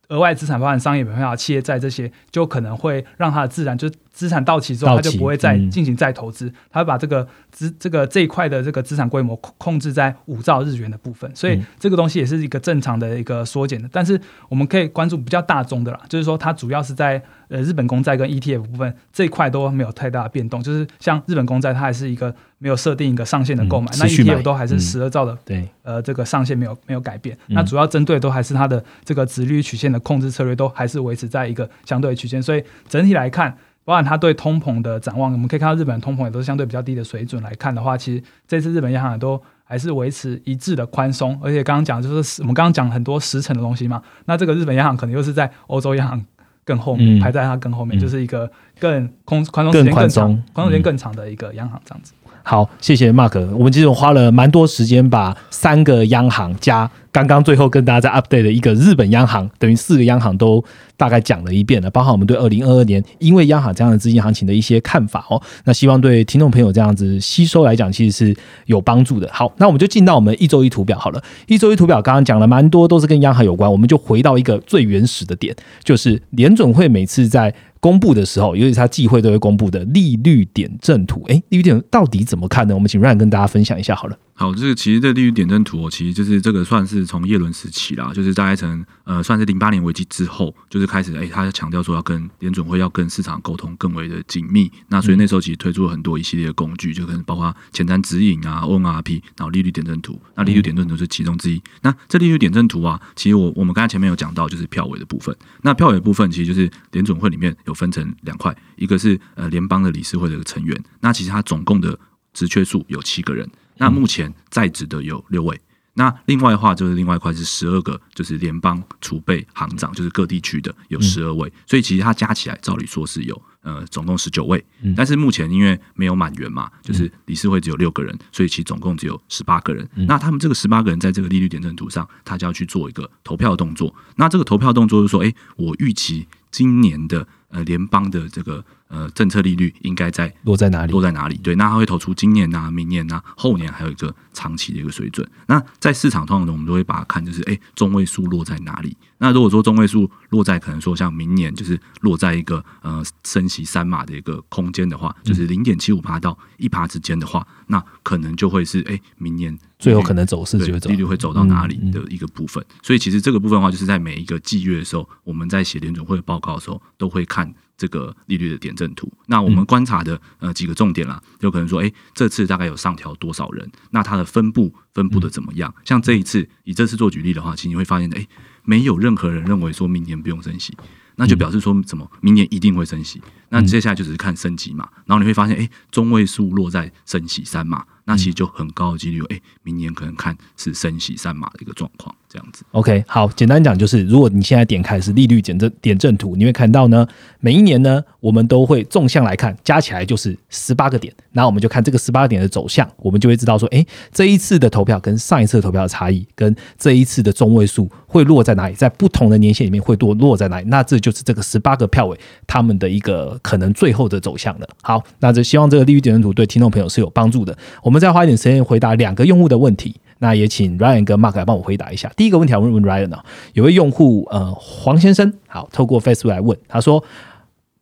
额外资产，包含商业本票、企业债这些，就可能会让它的自然就。资产到期之后，他就不会再进行再投资，他会把这个资这个这一块的这个资产规模控控制在五兆日元的部分，所以这个东西也是一个正常的一个缩减的。但是我们可以关注比较大宗的啦，就是说它主要是在呃日本公债跟 ETF 部分这一块都没有太大的变动，就是像日本公债它还是一个没有设定一个上限的购买，那 ETF 都还是十二兆的，对，呃这个上限没有没有改变。那主要针对都还是它的这个直率曲线的控制策略都还是维持在一个相对的曲线，所以整体来看。包含它对通膨的展望，我们可以看到日本通膨也都是相对比较低的水准来看的话，其实这次日本央行都还是维持一致的宽松，而且刚刚讲就是我们刚刚讲很多时程的东西嘛，那这个日本央行可能又是在欧洲央行更后面排在它更后面，就是一个更空宽松时间更长、宽松时间更长的一个央行这样子。好，谢谢 Mark。我们其实花了蛮多时间，把三个央行加刚刚最后跟大家在 update 的一个日本央行，等于四个央行都大概讲了一遍了，包含我们对二零二二年因为央行这样的资金行情的一些看法哦。那希望对听众朋友这样子吸收来讲，其实是有帮助的。好，那我们就进到我们一周一图表好了。一周一图表刚刚讲了蛮多，都是跟央行有关，我们就回到一个最原始的点，就是联准会每次在公布的时候，尤其是它季会都会公布的利率点阵图。哎，利率点到底怎么看呢？我们请 Ryan 跟大家分享一下好了。好，这个其实这利率点阵图，其实就是这个算是从叶伦时期啦，就是大概从呃算是零八年危机之后，就是开始哎，他强调说要跟联准会要跟市场沟通更为的紧密。那所以那时候其实推出了很多一系列的工具，就可能包括前瞻指引啊、ONRP，然后利率点阵图。那利率点阵图是其中之一。那这利率点阵图啊，其实我我们刚才前面有讲到，就是票尾的部分。那票尾的部分其实就是联准会里面有分成两块，一个是呃联邦的理事会的成员。那其实它总共的职缺数有七个人。那目前在职的有六位，那另外的话就是另外一块是十二个，就是联邦储备行长，就是各地区的有十二位，所以其实它加起来照理说是有呃总共十九位，但是目前因为没有满员嘛，就是理事会只有六个人，所以其总共只有十八个人。那他们这个十八个人在这个利率点阵图上，他就要去做一个投票动作。那这个投票动作就是说，哎，我预期今年的呃联邦的这个。呃，政策利率应该在落在哪里？落在哪里？对，那它会投出今年呐、明年呐、后年，还有一个长期的一个水准。那在市场通常我们都会把它看，就是哎，中位数落在哪里？那如果说中位数落在可能说像明年，就是落在一个呃升息三码的一个空间的话，就是零点七五趴到一趴之间的话，那可能就会是哎，明年最后可能走势就会利率会走到哪里的一个部分。所以其实这个部分的话，就是在每一个季月的时候，我们在写联准会的报告的时候，都会看。这个利率的点阵图，那我们观察的呃几个重点啦，有可能说，哎，这次大概有上调多少人？那它的分布分布的怎么样？像这一次以这次做举例的话，其实你会发现，哎，没有任何人认为说明年不用升息，那就表示说什么？明年一定会升息。那接下来就只是看升级嘛，然后你会发现，哎，中位数落在升息三码。那其实就很高的几率，哎，明年可能看是升息三码的一个状况，这样子。OK，好，简单讲就是，如果你现在点开是利率点阵点阵图，你会看到呢，每一年呢，我们都会纵向来看，加起来就是十八个点，那我们就看这个十八个点的走向，我们就会知道说，哎，这一次的投票跟上一次的投票的差异，跟这一次的中位数会落在哪里，在不同的年限里面会落落在哪里，那这就是这个十八个票委他们的一个可能最后的走向了。好，那这希望这个利率点阵图对听众朋友是有帮助的。我们再花一点时间回答两个用户的问题，那也请 Ryan 跟 Mark 来帮我回答一下。第一个问题，我问问 Ryan 呢，有位用户呃黄先生，好，透过 Facebook 来问，他说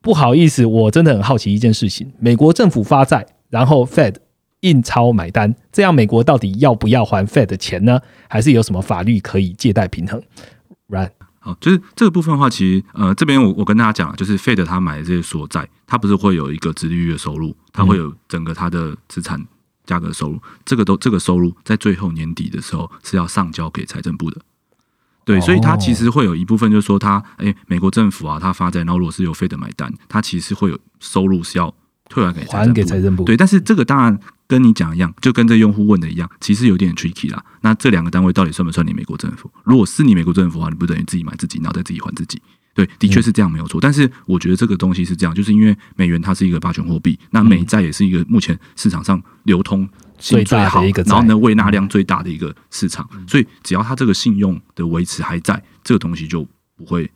不好意思，我真的很好奇一件事情：美国政府发债，然后 Fed 印钞买单，这样美国到底要不要还 Fed 的钱呢？还是有什么法律可以借贷平衡？”Ryan 好，就是这个部分的话，其实呃，这边我我跟大家讲，就是 Fed 他买的这些所在，他不是会有一个直利率的收入，他会有整个他的资产价格收入，这个都这个收入在最后年底的时候是要上交给财政部的。对，所以它其实会有一部分，就是说，它哎，美国政府啊，它发债，然后如果是由 Fed 买单，它其实会有收入是要退还给还给财政部。对，但是这个当然跟你讲一样，就跟这用户问的一样，其实有点 tricky 啦。那这两个单位到底算不算你美国政府？如果是你美国政府的话，你不等于自己买自己，然后再自己还自己？对，的确是这样没有错。但是我觉得这个东西是这样，就是因为美元它是一个霸权货币，那美债也是一个目前市场上流通性。最好然后呢，未纳量最大的一个市场，所以只要它这个信用的维持还在，这个东西就不会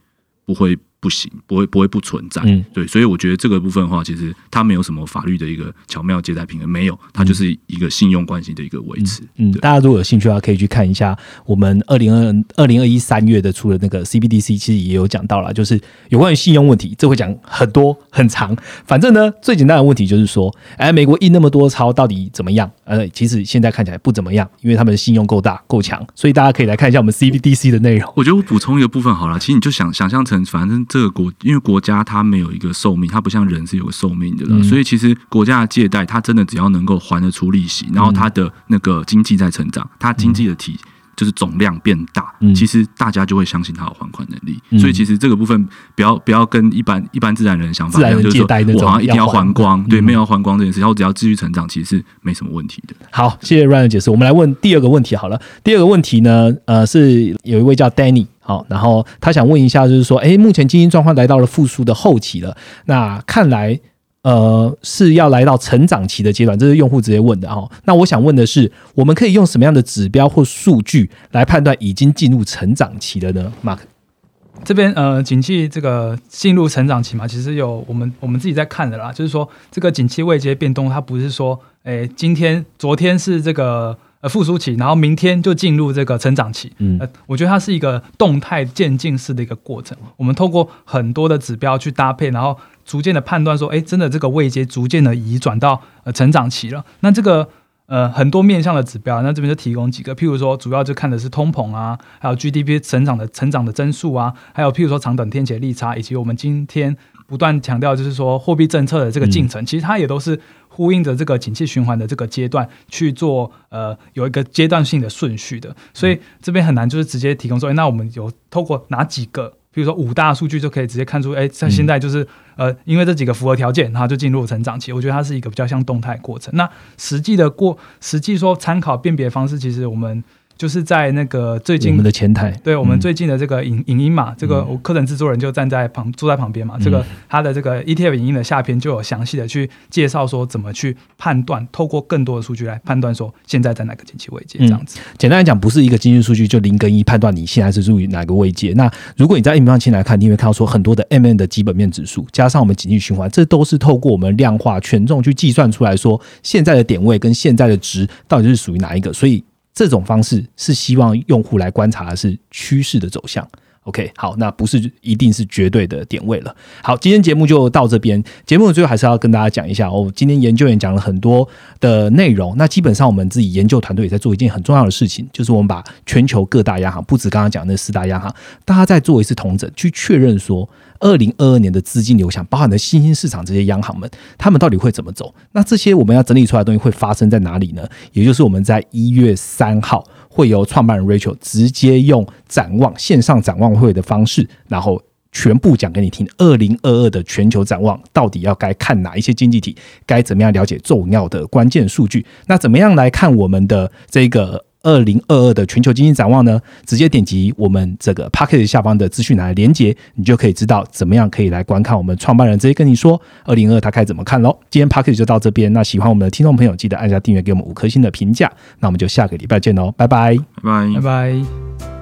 不会。不行，不会不会不存在，嗯，对，所以我觉得这个部分的话，其实它没有什么法律的一个巧妙借贷平衡，没有，它就是一个信用关系的一个维持。嗯，大家如果有兴趣的话，可以去看一下我们二零二二零二一三月的出的那个 CBDC，其实也有讲到了，就是有关于信用问题，这会讲很多很长。反正呢，最简单的问题就是说，哎，美国印那么多钞到底怎么样？呃，其实现在看起来不怎么样，因为他们的信用够大够强，所以大家可以来看一下我们 CBDC 的内容。我觉得我补充一个部分好了，其实你就想想象成，反正。这个国，因为国家它没有一个寿命，它不像人是有个寿命的，所以其实国家的借贷，它真的只要能够还得出利息，然后它的那个经济在成长，它经济的体就是总量变大，其实大家就会相信它有还款能力。所以其实这个部分不要不要跟一般一般自然人想法一样，就是说我好像一定要还光，对，没有要还光这件事，然后只要继续成长，其实是没什么问题的。好，谢谢 Ryan 的解释。我们来问第二个问题好了。第二个问题呢，呃，是有一位叫 Danny。好，然后他想问一下，就是说，哎，目前经济状况来到了复苏的后期了，那看来，呃，是要来到成长期的阶段，这是用户直接问的哦。那我想问的是，我们可以用什么样的指标或数据来判断已经进入成长期了呢？Mark 这边呃，景气这个进入成长期嘛，其实有我们我们自己在看的啦，就是说这个景气未接变动，它不是说，哎，今天昨天是这个。复苏期，然后明天就进入这个成长期。嗯，我觉得它是一个动态渐进式的一个过程。我们透过很多的指标去搭配，然后逐渐的判断说，哎，真的这个位阶逐渐的移转到呃成长期了。那这个呃很多面向的指标，那这边就提供几个，譬如说主要就看的是通膨啊，还有 GDP 成长的成长的增速啊，还有譬如说长短天期利差，以及我们今天不断强调就是说货币政策的这个进程，其实它也都是。呼应着这个景气循环的这个阶段去做，呃，有一个阶段性的顺序的，所以这边很难就是直接提供说，那我们有透过哪几个，比如说五大数据就可以直接看出，哎，像现在就是呃，因为这几个符合条件，然后就进入成长期。我觉得它是一个比较像动态过程。那实际的过，实际说参考辨别方式，其实我们。就是在那个最近我们的前台，对我们最近的这个影影音嘛，这个我课程制作人就站在旁坐在旁边嘛，这个他的这个 ETF 影音的下篇就有详细的去介绍说怎么去判断，透过更多的数据来判断说现在在哪个经济位阶这样子。简单来讲，不是一个经济数据就零跟一判断你现在是处于哪个位阶。那如果你在荧幕上来看，你会看到说很多的 M N 的基本面指数，加上我们经济循环，这都是透过我们量化权重去计算出来说现在的点位跟现在的值到底是属于哪一个，所以。这种方式是希望用户来观察的是趋势的走向。OK，好，那不是一定是绝对的点位了。好，今天节目就到这边。节目最后还是要跟大家讲一下哦，今天研究员讲了很多的内容。那基本上我们自己研究团队也在做一件很重要的事情，就是我们把全球各大央行，不止刚刚讲那四大央行，大家再做一次同整，去确认说。二零二二年的资金流向，包含的新兴市场这些央行们，他们到底会怎么走？那这些我们要整理出来的东西会发生在哪里呢？也就是我们在一月三号会由创办人 Rachel 直接用展望线上展望会的方式，然后全部讲给你听。二零二二的全球展望到底要该看哪一些经济体？该怎么样了解重要的关键数据？那怎么样来看我们的这个？二零二二的全球经济展望呢？直接点击我们这个 p a c k a g e 下方的资讯栏连接，你就可以知道怎么样可以来观看我们创办人直接跟你说二零二他该怎么看喽。今天 p a c k a g e 就到这边，那喜欢我们的听众朋友记得按下订阅，给我们五颗星的评价。那我们就下个礼拜见喽，拜拜，拜拜，拜拜。